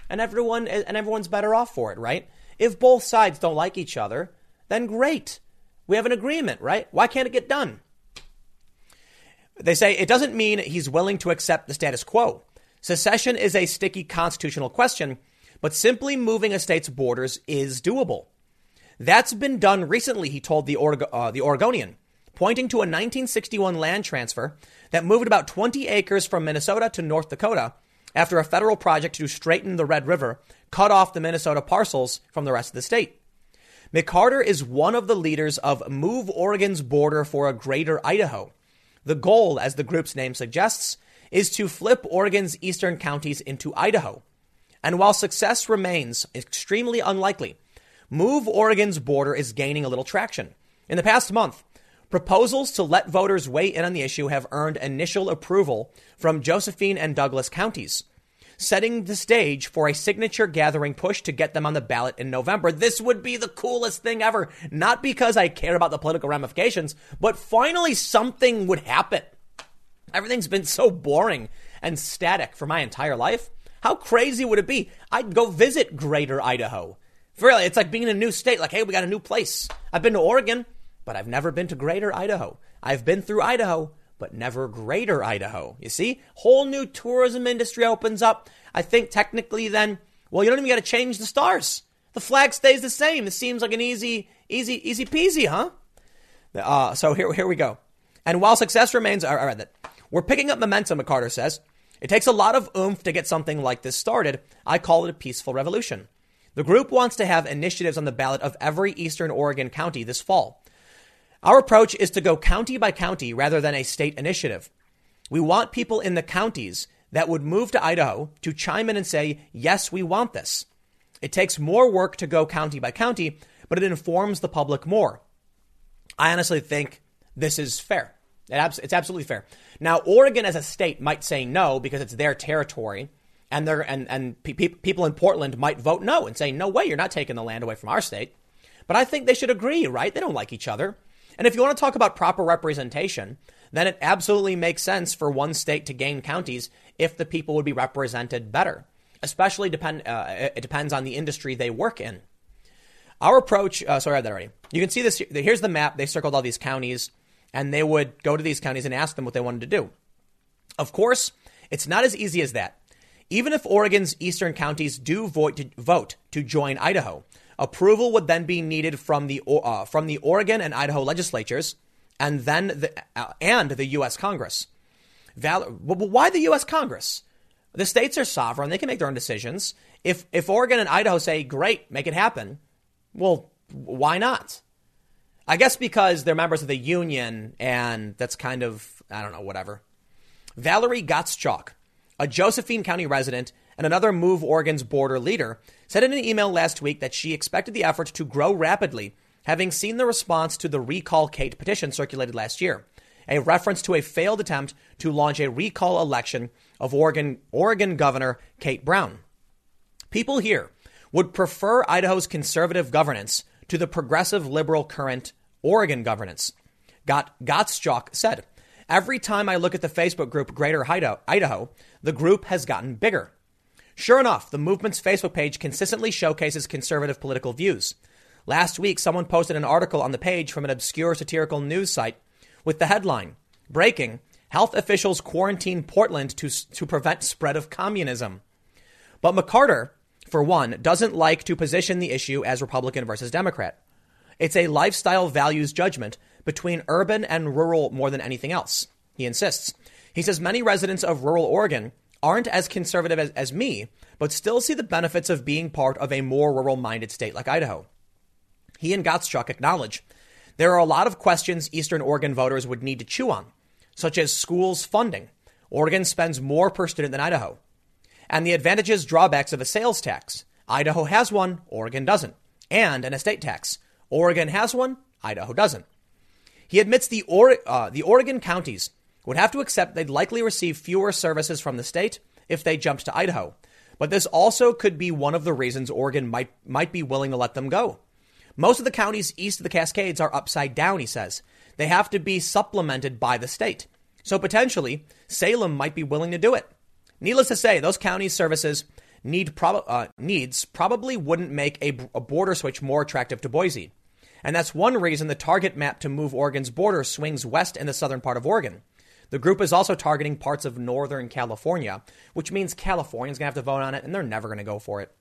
and everyone and everyone's better off for it, right? If both sides don't like each other, then great. We have an agreement, right? Why can't it get done? They say it doesn't mean he's willing to accept the status quo. Secession is a sticky constitutional question but simply moving a state's borders is doable. That's been done recently, he told the, uh, the Oregonian, pointing to a 1961 land transfer that moved about 20 acres from Minnesota to North Dakota after a federal project to straighten the Red River cut off the Minnesota parcels from the rest of the state. McCarter is one of the leaders of Move Oregon's Border for a Greater Idaho. The goal, as the group's name suggests, is to flip Oregon's eastern counties into Idaho. And while success remains extremely unlikely, Move Oregon's border is gaining a little traction. In the past month, proposals to let voters weigh in on the issue have earned initial approval from Josephine and Douglas counties, setting the stage for a signature gathering push to get them on the ballot in November. This would be the coolest thing ever, not because I care about the political ramifications, but finally something would happen. Everything's been so boring and static for my entire life. How crazy would it be? I'd go visit Greater Idaho. Really, it's like being in a new state. Like, hey, we got a new place. I've been to Oregon, but I've never been to Greater Idaho. I've been through Idaho, but never Greater Idaho. You see, whole new tourism industry opens up. I think technically, then, well, you don't even got to change the stars. The flag stays the same. It seems like an easy, easy, easy peasy, huh? Uh, so here, here we go. And while success remains, all right, we're picking up momentum. McCarter says it takes a lot of oomph to get something like this started. I call it a peaceful revolution. The group wants to have initiatives on the ballot of every Eastern Oregon county this fall. Our approach is to go county by county rather than a state initiative. We want people in the counties that would move to Idaho to chime in and say, yes, we want this. It takes more work to go county by county, but it informs the public more. I honestly think this is fair. It's absolutely fair. Now, Oregon as a state might say no because it's their territory, and they and and pe- people in Portland might vote no and say, "No way, you're not taking the land away from our state." But I think they should agree, right? They don't like each other. And if you want to talk about proper representation, then it absolutely makes sense for one state to gain counties if the people would be represented better. Especially depend uh, it depends on the industry they work in. Our approach, uh, sorry, I read that already. You can see this. Here's the map. They circled all these counties and they would go to these counties and ask them what they wanted to do. Of course, it's not as easy as that. Even if Oregon's eastern counties do vote to, vote to join Idaho, approval would then be needed from the uh, from the Oregon and Idaho legislatures, and then the, uh, and the U.S. Congress. Val- why the U.S. Congress? The states are sovereign; they can make their own decisions. If if Oregon and Idaho say, "Great, make it happen," well, why not? I guess because they're members of the union, and that's kind of, I don't know, whatever. Valerie Gottschalk, a Josephine County resident and another Move Oregon's border leader, said in an email last week that she expected the effort to grow rapidly, having seen the response to the Recall Kate petition circulated last year, a reference to a failed attempt to launch a recall election of Oregon, Oregon Governor Kate Brown. People here would prefer Idaho's conservative governance to the progressive liberal current Oregon governance. Got Gottschalk said, Every time I look at the Facebook group Greater Idaho, the group has gotten bigger. Sure enough, the movement's Facebook page consistently showcases conservative political views. Last week, someone posted an article on the page from an obscure satirical news site with the headline Breaking Health Officials Quarantine Portland to, to Prevent Spread of Communism. But McCarter, for one, doesn't like to position the issue as Republican versus Democrat. It's a lifestyle values judgment between urban and rural more than anything else, he insists. He says many residents of rural Oregon aren't as conservative as, as me, but still see the benefits of being part of a more rural minded state like Idaho. He and Gottschalk acknowledge there are a lot of questions Eastern Oregon voters would need to chew on, such as schools funding. Oregon spends more per student than Idaho. And the advantages, drawbacks of a sales tax. Idaho has one, Oregon doesn't. And an estate tax. Oregon has one, Idaho doesn't. He admits the, or- uh, the Oregon counties would have to accept they'd likely receive fewer services from the state if they jumped to Idaho. But this also could be one of the reasons Oregon might, might be willing to let them go. Most of the counties east of the Cascades are upside down, he says. They have to be supplemented by the state. So potentially, Salem might be willing to do it. Needless to say, those counties' services need prob- uh, needs probably wouldn't make a, a border switch more attractive to Boise. And that's one reason the target map to move Oregon's border swings west in the southern part of Oregon. The group is also targeting parts of Northern California, which means Californians going to have to vote on it, and they're never going to go for it.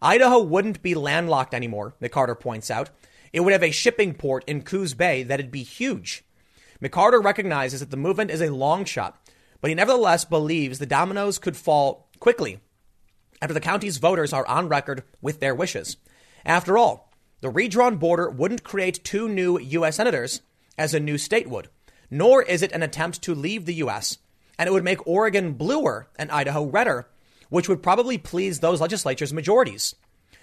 Idaho wouldn't be landlocked anymore, McCarter points out. It would have a shipping port in Coos Bay that'd be huge. McCarter recognizes that the movement is a long shot, but he nevertheless believes the dominoes could fall quickly after the county's voters are on record with their wishes. After all, the redrawn border wouldn't create two new U.S. senators as a new state would, nor is it an attempt to leave the U.S., and it would make Oregon bluer and Idaho redder which would probably please those legislatures' majorities.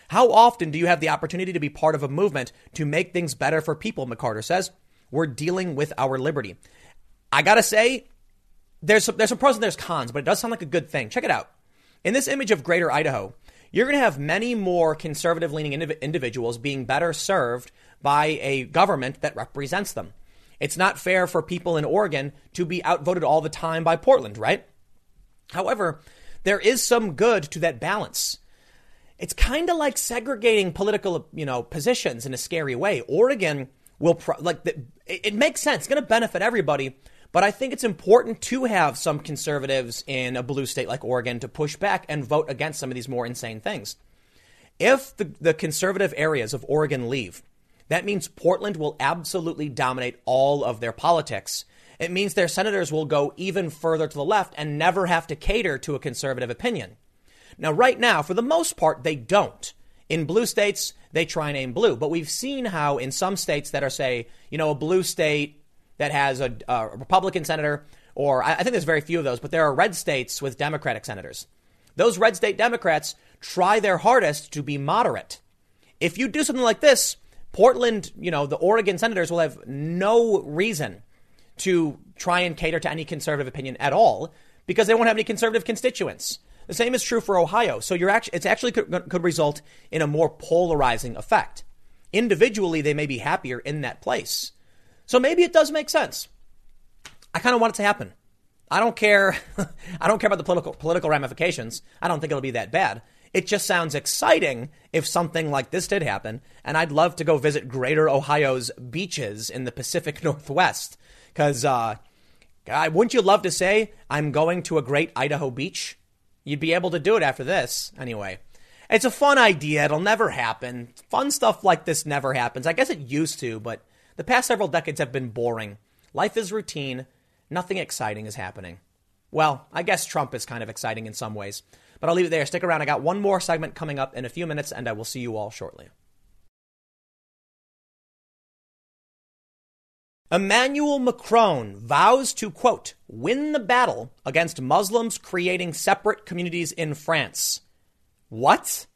How often do you have the opportunity to be part of a movement to make things better for people? McCarter says. We're dealing with our liberty. I gotta say, there's some, there's some pros and there's cons, but it does sound like a good thing. Check it out. In this image of Greater Idaho, you're going to have many more conservative leaning indiv- individuals being better served by a government that represents them. It's not fair for people in Oregon to be outvoted all the time by Portland, right? However, there is some good to that balance. It's kind of like segregating political, you know, positions in a scary way. Oregon will pro- like the, it, it makes sense. It's going to benefit everybody, but I think it's important to have some conservatives in a blue state like Oregon to push back and vote against some of these more insane things. If the, the conservative areas of Oregon leave, that means Portland will absolutely dominate all of their politics it means their senators will go even further to the left and never have to cater to a conservative opinion. Now, right now, for the most part, they don't. In blue states, they try and aim blue. But we've seen how in some states that are, say, you know, a blue state that has a, a Republican senator, or I think there's very few of those, but there are red states with Democratic senators. Those red state Democrats try their hardest to be moderate. If you do something like this, Portland, you know, the Oregon senators will have no reason to try and cater to any conservative opinion at all because they won't have any conservative constituents. The same is true for Ohio. So you're actually, it's actually could, could result in a more polarizing effect. Individually, they may be happier in that place. So maybe it does make sense. I kind of want it to happen. I don't care. I don't care about the political political ramifications. I don't think it'll be that bad. It just sounds exciting if something like this did happen, and I'd love to go visit Greater Ohio's beaches in the Pacific Northwest because, uh, God, wouldn't you love to say, I'm going to a great Idaho beach? You'd be able to do it after this. Anyway, it's a fun idea. It'll never happen. Fun stuff like this never happens. I guess it used to, but the past several decades have been boring. Life is routine. Nothing exciting is happening. Well, I guess Trump is kind of exciting in some ways. But I'll leave it there. Stick around. I got one more segment coming up in a few minutes, and I will see you all shortly. Emmanuel Macron vows to, quote, win the battle against Muslims creating separate communities in France. What?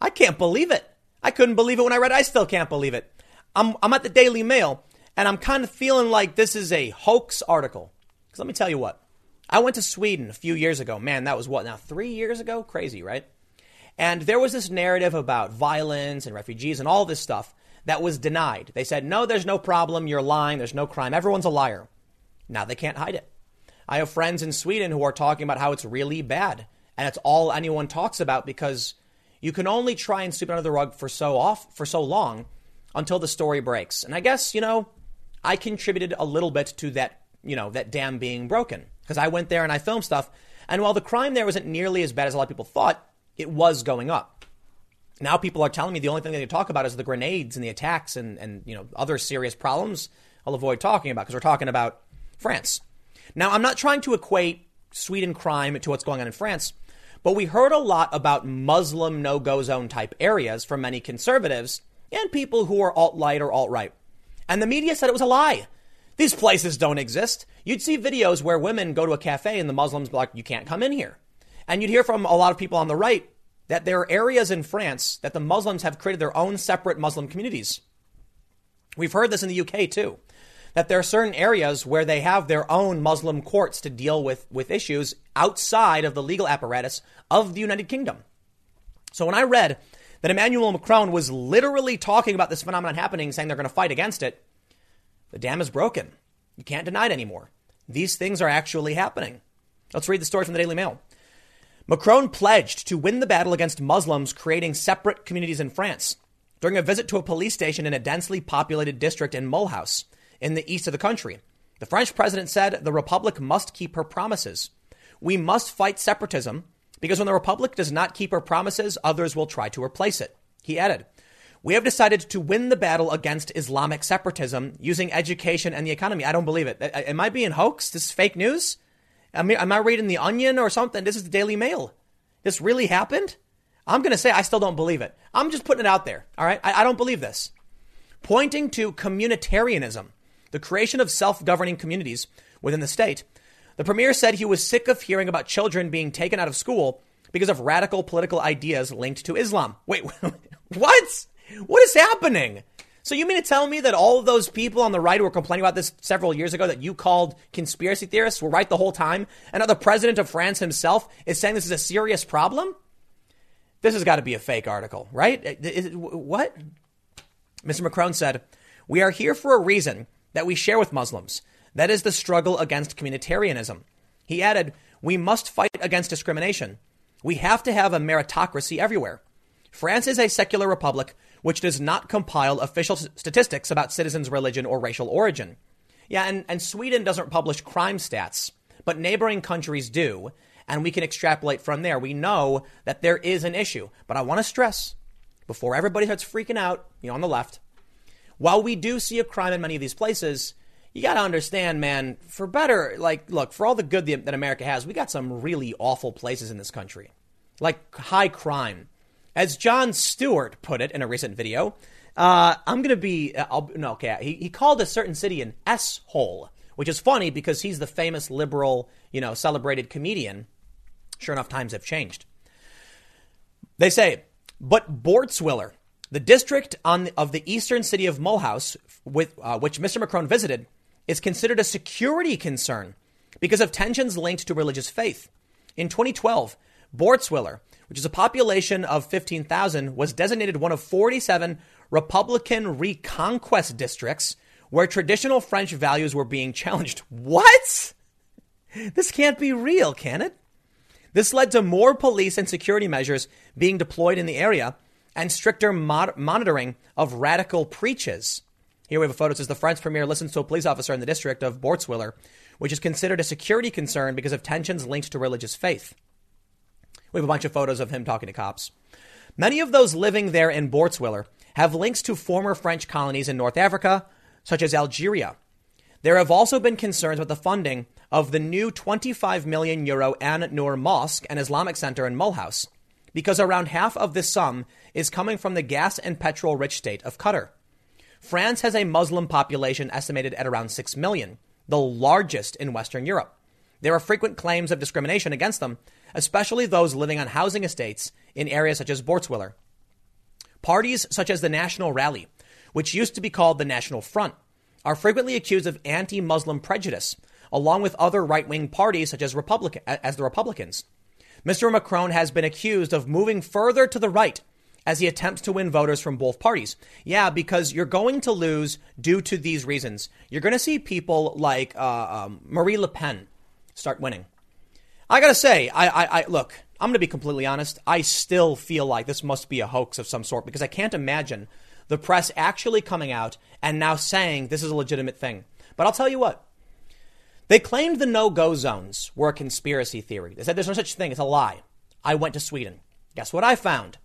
I can't believe it. I couldn't believe it when I read it. I still can't believe it. I'm, I'm at the Daily Mail and I'm kind of feeling like this is a hoax article. Because let me tell you what. I went to Sweden a few years ago. Man, that was what now? Three years ago? Crazy, right? And there was this narrative about violence and refugees and all this stuff that was denied. They said, no, there's no problem. You're lying. There's no crime. Everyone's a liar. Now they can't hide it. I have friends in Sweden who are talking about how it's really bad And it's all anyone talks about because you can only try and sweep it under the rug for so off for so long until the story breaks. And I guess, you know, I contributed a little bit to that, you know, that dam being broken because I went there and I filmed stuff. And while the crime there wasn't nearly as bad as a lot of people thought, it was going up. Now people are telling me the only thing they can talk about is the grenades and the attacks and, and you know other serious problems. I'll avoid talking about because we're talking about France. Now I'm not trying to equate Sweden crime to what's going on in France, but we heard a lot about Muslim no-go zone type areas from many conservatives and people who are alt-right or alt-right. And the media said it was a lie. These places don't exist. You'd see videos where women go to a cafe and the Muslims like, you can't come in here. And you'd hear from a lot of people on the right that there are areas in France that the Muslims have created their own separate Muslim communities. We've heard this in the UK too, that there are certain areas where they have their own Muslim courts to deal with, with issues outside of the legal apparatus of the United Kingdom. So when I read that Emmanuel Macron was literally talking about this phenomenon happening, saying they're going to fight against it, the dam is broken. You can't deny it anymore. These things are actually happening. Let's read the story from the Daily Mail. Macron pledged to win the battle against Muslims creating separate communities in France during a visit to a police station in a densely populated district in Mulhouse in the east of the country. The French president said the Republic must keep her promises. We must fight separatism because when the Republic does not keep her promises, others will try to replace it. He added, We have decided to win the battle against Islamic separatism using education and the economy. I don't believe it. Am I being hoaxed? This is fake news? I am I reading the Onion or something? This is the Daily Mail. This really happened? I'm going to say I still don't believe it. I'm just putting it out there. All right. I, I don't believe this. Pointing to communitarianism, the creation of self governing communities within the state, the premier said he was sick of hearing about children being taken out of school because of radical political ideas linked to Islam. Wait, what? What is happening? So you mean to tell me that all of those people on the right who were complaining about this several years ago that you called conspiracy theorists were right the whole time? And now the president of France himself is saying this is a serious problem? This has got to be a fake article, right? Is, what? Mr. Macron said, We are here for a reason that we share with Muslims. That is the struggle against communitarianism. He added, We must fight against discrimination. We have to have a meritocracy everywhere. France is a secular republic which does not compile official statistics about citizens' religion or racial origin. Yeah, and, and Sweden doesn't publish crime stats, but neighboring countries do, and we can extrapolate from there. We know that there is an issue. But I want to stress, before everybody starts freaking out, you know, on the left, while we do see a crime in many of these places, you got to understand, man, for better, like, look, for all the good that America has, we got some really awful places in this country, like high crime as Jon Stewart put it in a recent video, uh, I'm going to be, uh, I'll, no, okay, he, he called a certain city an S hole, which is funny because he's the famous liberal, you know, celebrated comedian. Sure enough, times have changed. They say, but Bourtzwiller, the district on of the eastern city of Mulhouse, with, uh, which Mr. Macron visited, is considered a security concern because of tensions linked to religious faith. In 2012, Bourtzwiller which is a population of 15,000, was designated one of 47 Republican reconquest districts where traditional French values were being challenged. What? This can't be real, can it? This led to more police and security measures being deployed in the area and stricter mod- monitoring of radical preaches. Here we have a photo. It says the French premier listens to a police officer in the district of Bourtzwiller, which is considered a security concern because of tensions linked to religious faith. We have a bunch of photos of him talking to cops. Many of those living there in Bourtzwiller have links to former French colonies in North Africa, such as Algeria. There have also been concerns with the funding of the new 25 million euro An Nur Mosque and Islamic Center in Mulhouse, because around half of this sum is coming from the gas and petrol rich state of Qatar. France has a Muslim population estimated at around 6 million, the largest in Western Europe. There are frequent claims of discrimination against them, especially those living on housing estates in areas such as Bourtzwiller. Parties such as the National Rally, which used to be called the National Front, are frequently accused of anti-Muslim prejudice, along with other right-wing parties such as, Republican, as the Republicans. Mr. Macron has been accused of moving further to the right as he attempts to win voters from both parties. Yeah, because you're going to lose due to these reasons. You're going to see people like uh, um, Marie Le Pen start winning. I gotta say, I, I, I look. I'm to be completely honest. I still feel like this must be a hoax of some sort because I can't imagine the press actually coming out and now saying this is a legitimate thing. But I'll tell you what. They claimed the no go zones were a conspiracy theory. They said there's no such thing. It's a lie. I went to Sweden. Guess what I found?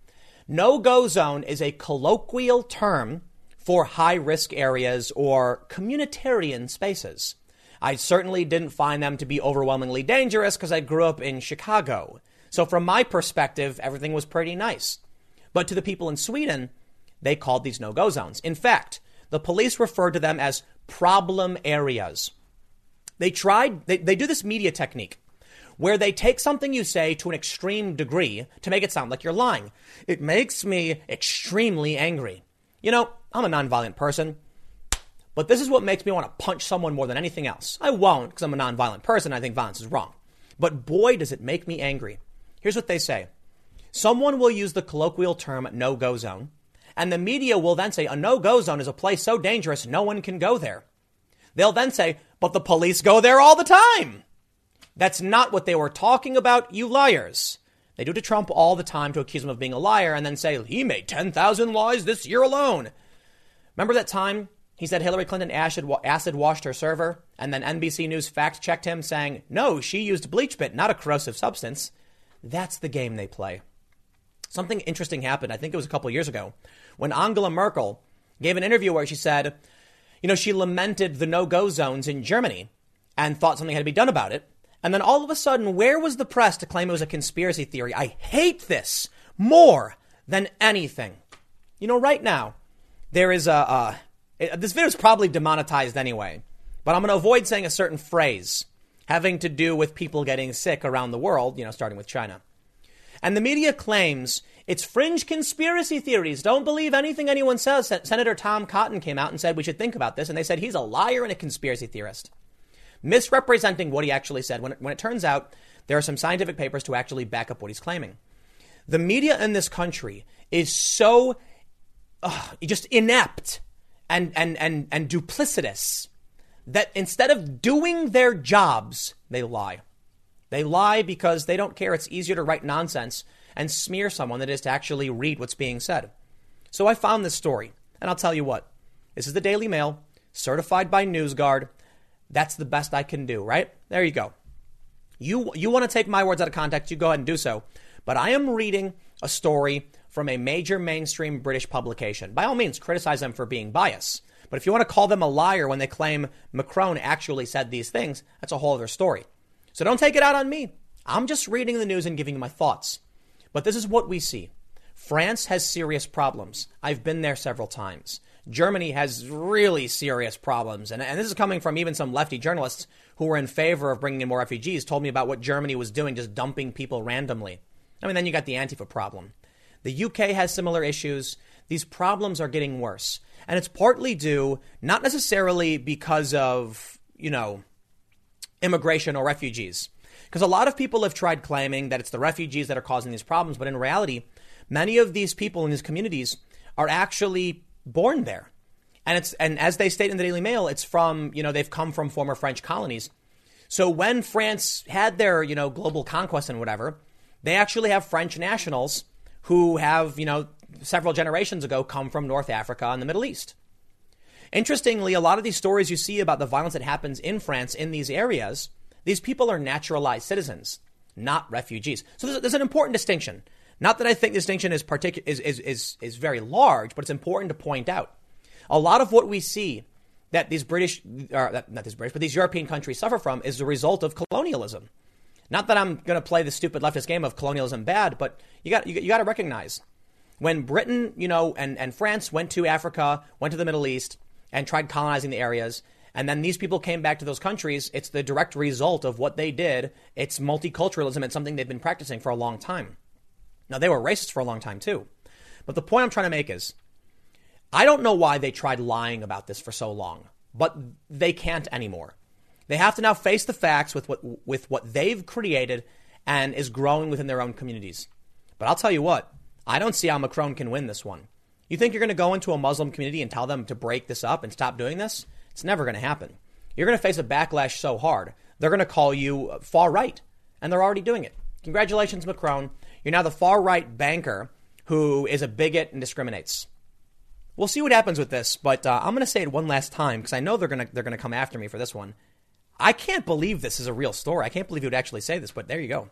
No go zone is a colloquial term for high risk areas or communitarian spaces. I certainly didn't find them to be overwhelmingly dangerous because I grew up in Chicago. So, from my perspective, everything was pretty nice. But to the people in Sweden, they called these no go zones. In fact, the police referred to them as problem areas. They tried, they, they do this media technique where they take something you say to an extreme degree to make it sound like you're lying. It makes me extremely angry. You know, I'm a nonviolent person, but this is what makes me want to punch someone more than anything else. I won't because I'm a nonviolent person. I think violence is wrong. But boy, does it make me angry. Here's what they say Someone will use the colloquial term no go zone, and the media will then say a no go zone is a place so dangerous no one can go there. They'll then say, but the police go there all the time. That's not what they were talking about, you liars. They do to Trump all the time to accuse him of being a liar and then say he made 10,000 lies this year alone. Remember that time he said Hillary Clinton acid, washed her server and then NBC News fact checked him saying, no, she used bleach BleachBit, not a corrosive substance. That's the game they play. Something interesting happened, I think it was a couple years ago, when Angela Merkel gave an interview where she said, you know, she lamented the no go zones in Germany and thought something had to be done about it. And then all of a sudden, where was the press to claim it was a conspiracy theory? I hate this more than anything. You know, right now, there is a. this video is probably demonetized anyway, but I'm going to avoid saying a certain phrase having to do with people getting sick around the world, you know, starting with China. And the media claims it's fringe conspiracy theories. Don't believe anything anyone says. Senator Tom Cotton came out and said we should think about this, and they said he's a liar and a conspiracy theorist misrepresenting what he actually said when it, when it turns out there are some scientific papers to actually back up what he's claiming. The media in this country is so uh, just inept and, and, and, and duplicitous that instead of doing their jobs, they lie. They lie because they don't care. It's easier to write nonsense and smear someone than it is to actually read what's being said. So I found this story, and I'll tell you what. This is the Daily Mail, certified by NewsGuard. That's the best I can do, right? There you go. You, you want to take my words out of context, you go ahead and do so. But I am reading a story from a major mainstream British publication. By all means, criticize them for being biased. But if you want to call them a liar when they claim Macron actually said these things, that's a whole other story. So don't take it out on me. I'm just reading the news and giving you my thoughts. But this is what we see. France has serious problems. I've been there several times. Germany has really serious problems. And, and this is coming from even some lefty journalists who were in favor of bringing in more refugees, told me about what Germany was doing, just dumping people randomly. I mean, then you got the Antifa problem. The UK has similar issues. These problems are getting worse. And it's partly due, not necessarily because of, you know, immigration or refugees. Because a lot of people have tried claiming that it's the refugees that are causing these problems, but in reality, many of these people in these communities are actually born there. And it's and as they state in the Daily Mail, it's from, you know, they've come from former French colonies. So when France had their, you know, global conquest and whatever, they actually have French nationals who have, you know, several generations ago come from North Africa and the Middle East. Interestingly, a lot of these stories you see about the violence that happens in France in these areas, these people are naturalized citizens, not refugees. So there's, there's an important distinction. Not that I think the distinction is, particu- is, is, is, is very large, but it's important to point out. A lot of what we see that these British, uh, or not these British, but these European countries suffer from is the result of colonialism. Not that I'm going to play the stupid leftist game of colonialism bad, but you got you, you got to recognize when Britain, you know, and, and France went to Africa, went to the Middle East, and tried colonizing the areas, and then these people came back to those countries. It's the direct result of what they did. It's multiculturalism. It's something they've been practicing for a long time. Now, they were racist for a long time too. But the point I'm trying to make is I don't know why they tried lying about this for so long, but they can't anymore. They have to now face the facts with what, with what they've created and is growing within their own communities. But I'll tell you what, I don't see how Macron can win this one. You think you're going to go into a Muslim community and tell them to break this up and stop doing this? It's never going to happen. You're going to face a backlash so hard, they're going to call you far right, and they're already doing it. Congratulations, Macron. You're now the far right banker who is a bigot and discriminates. We'll see what happens with this, but uh, I'm going to say it one last time because I know they're going to they're going to come after me for this one. I can't believe this is a real story. I can't believe you would actually say this, but there you go.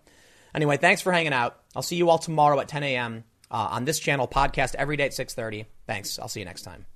Anyway, thanks for hanging out. I'll see you all tomorrow at 10 a.m. Uh, on this channel, podcast every day at 6:30. Thanks. I'll see you next time.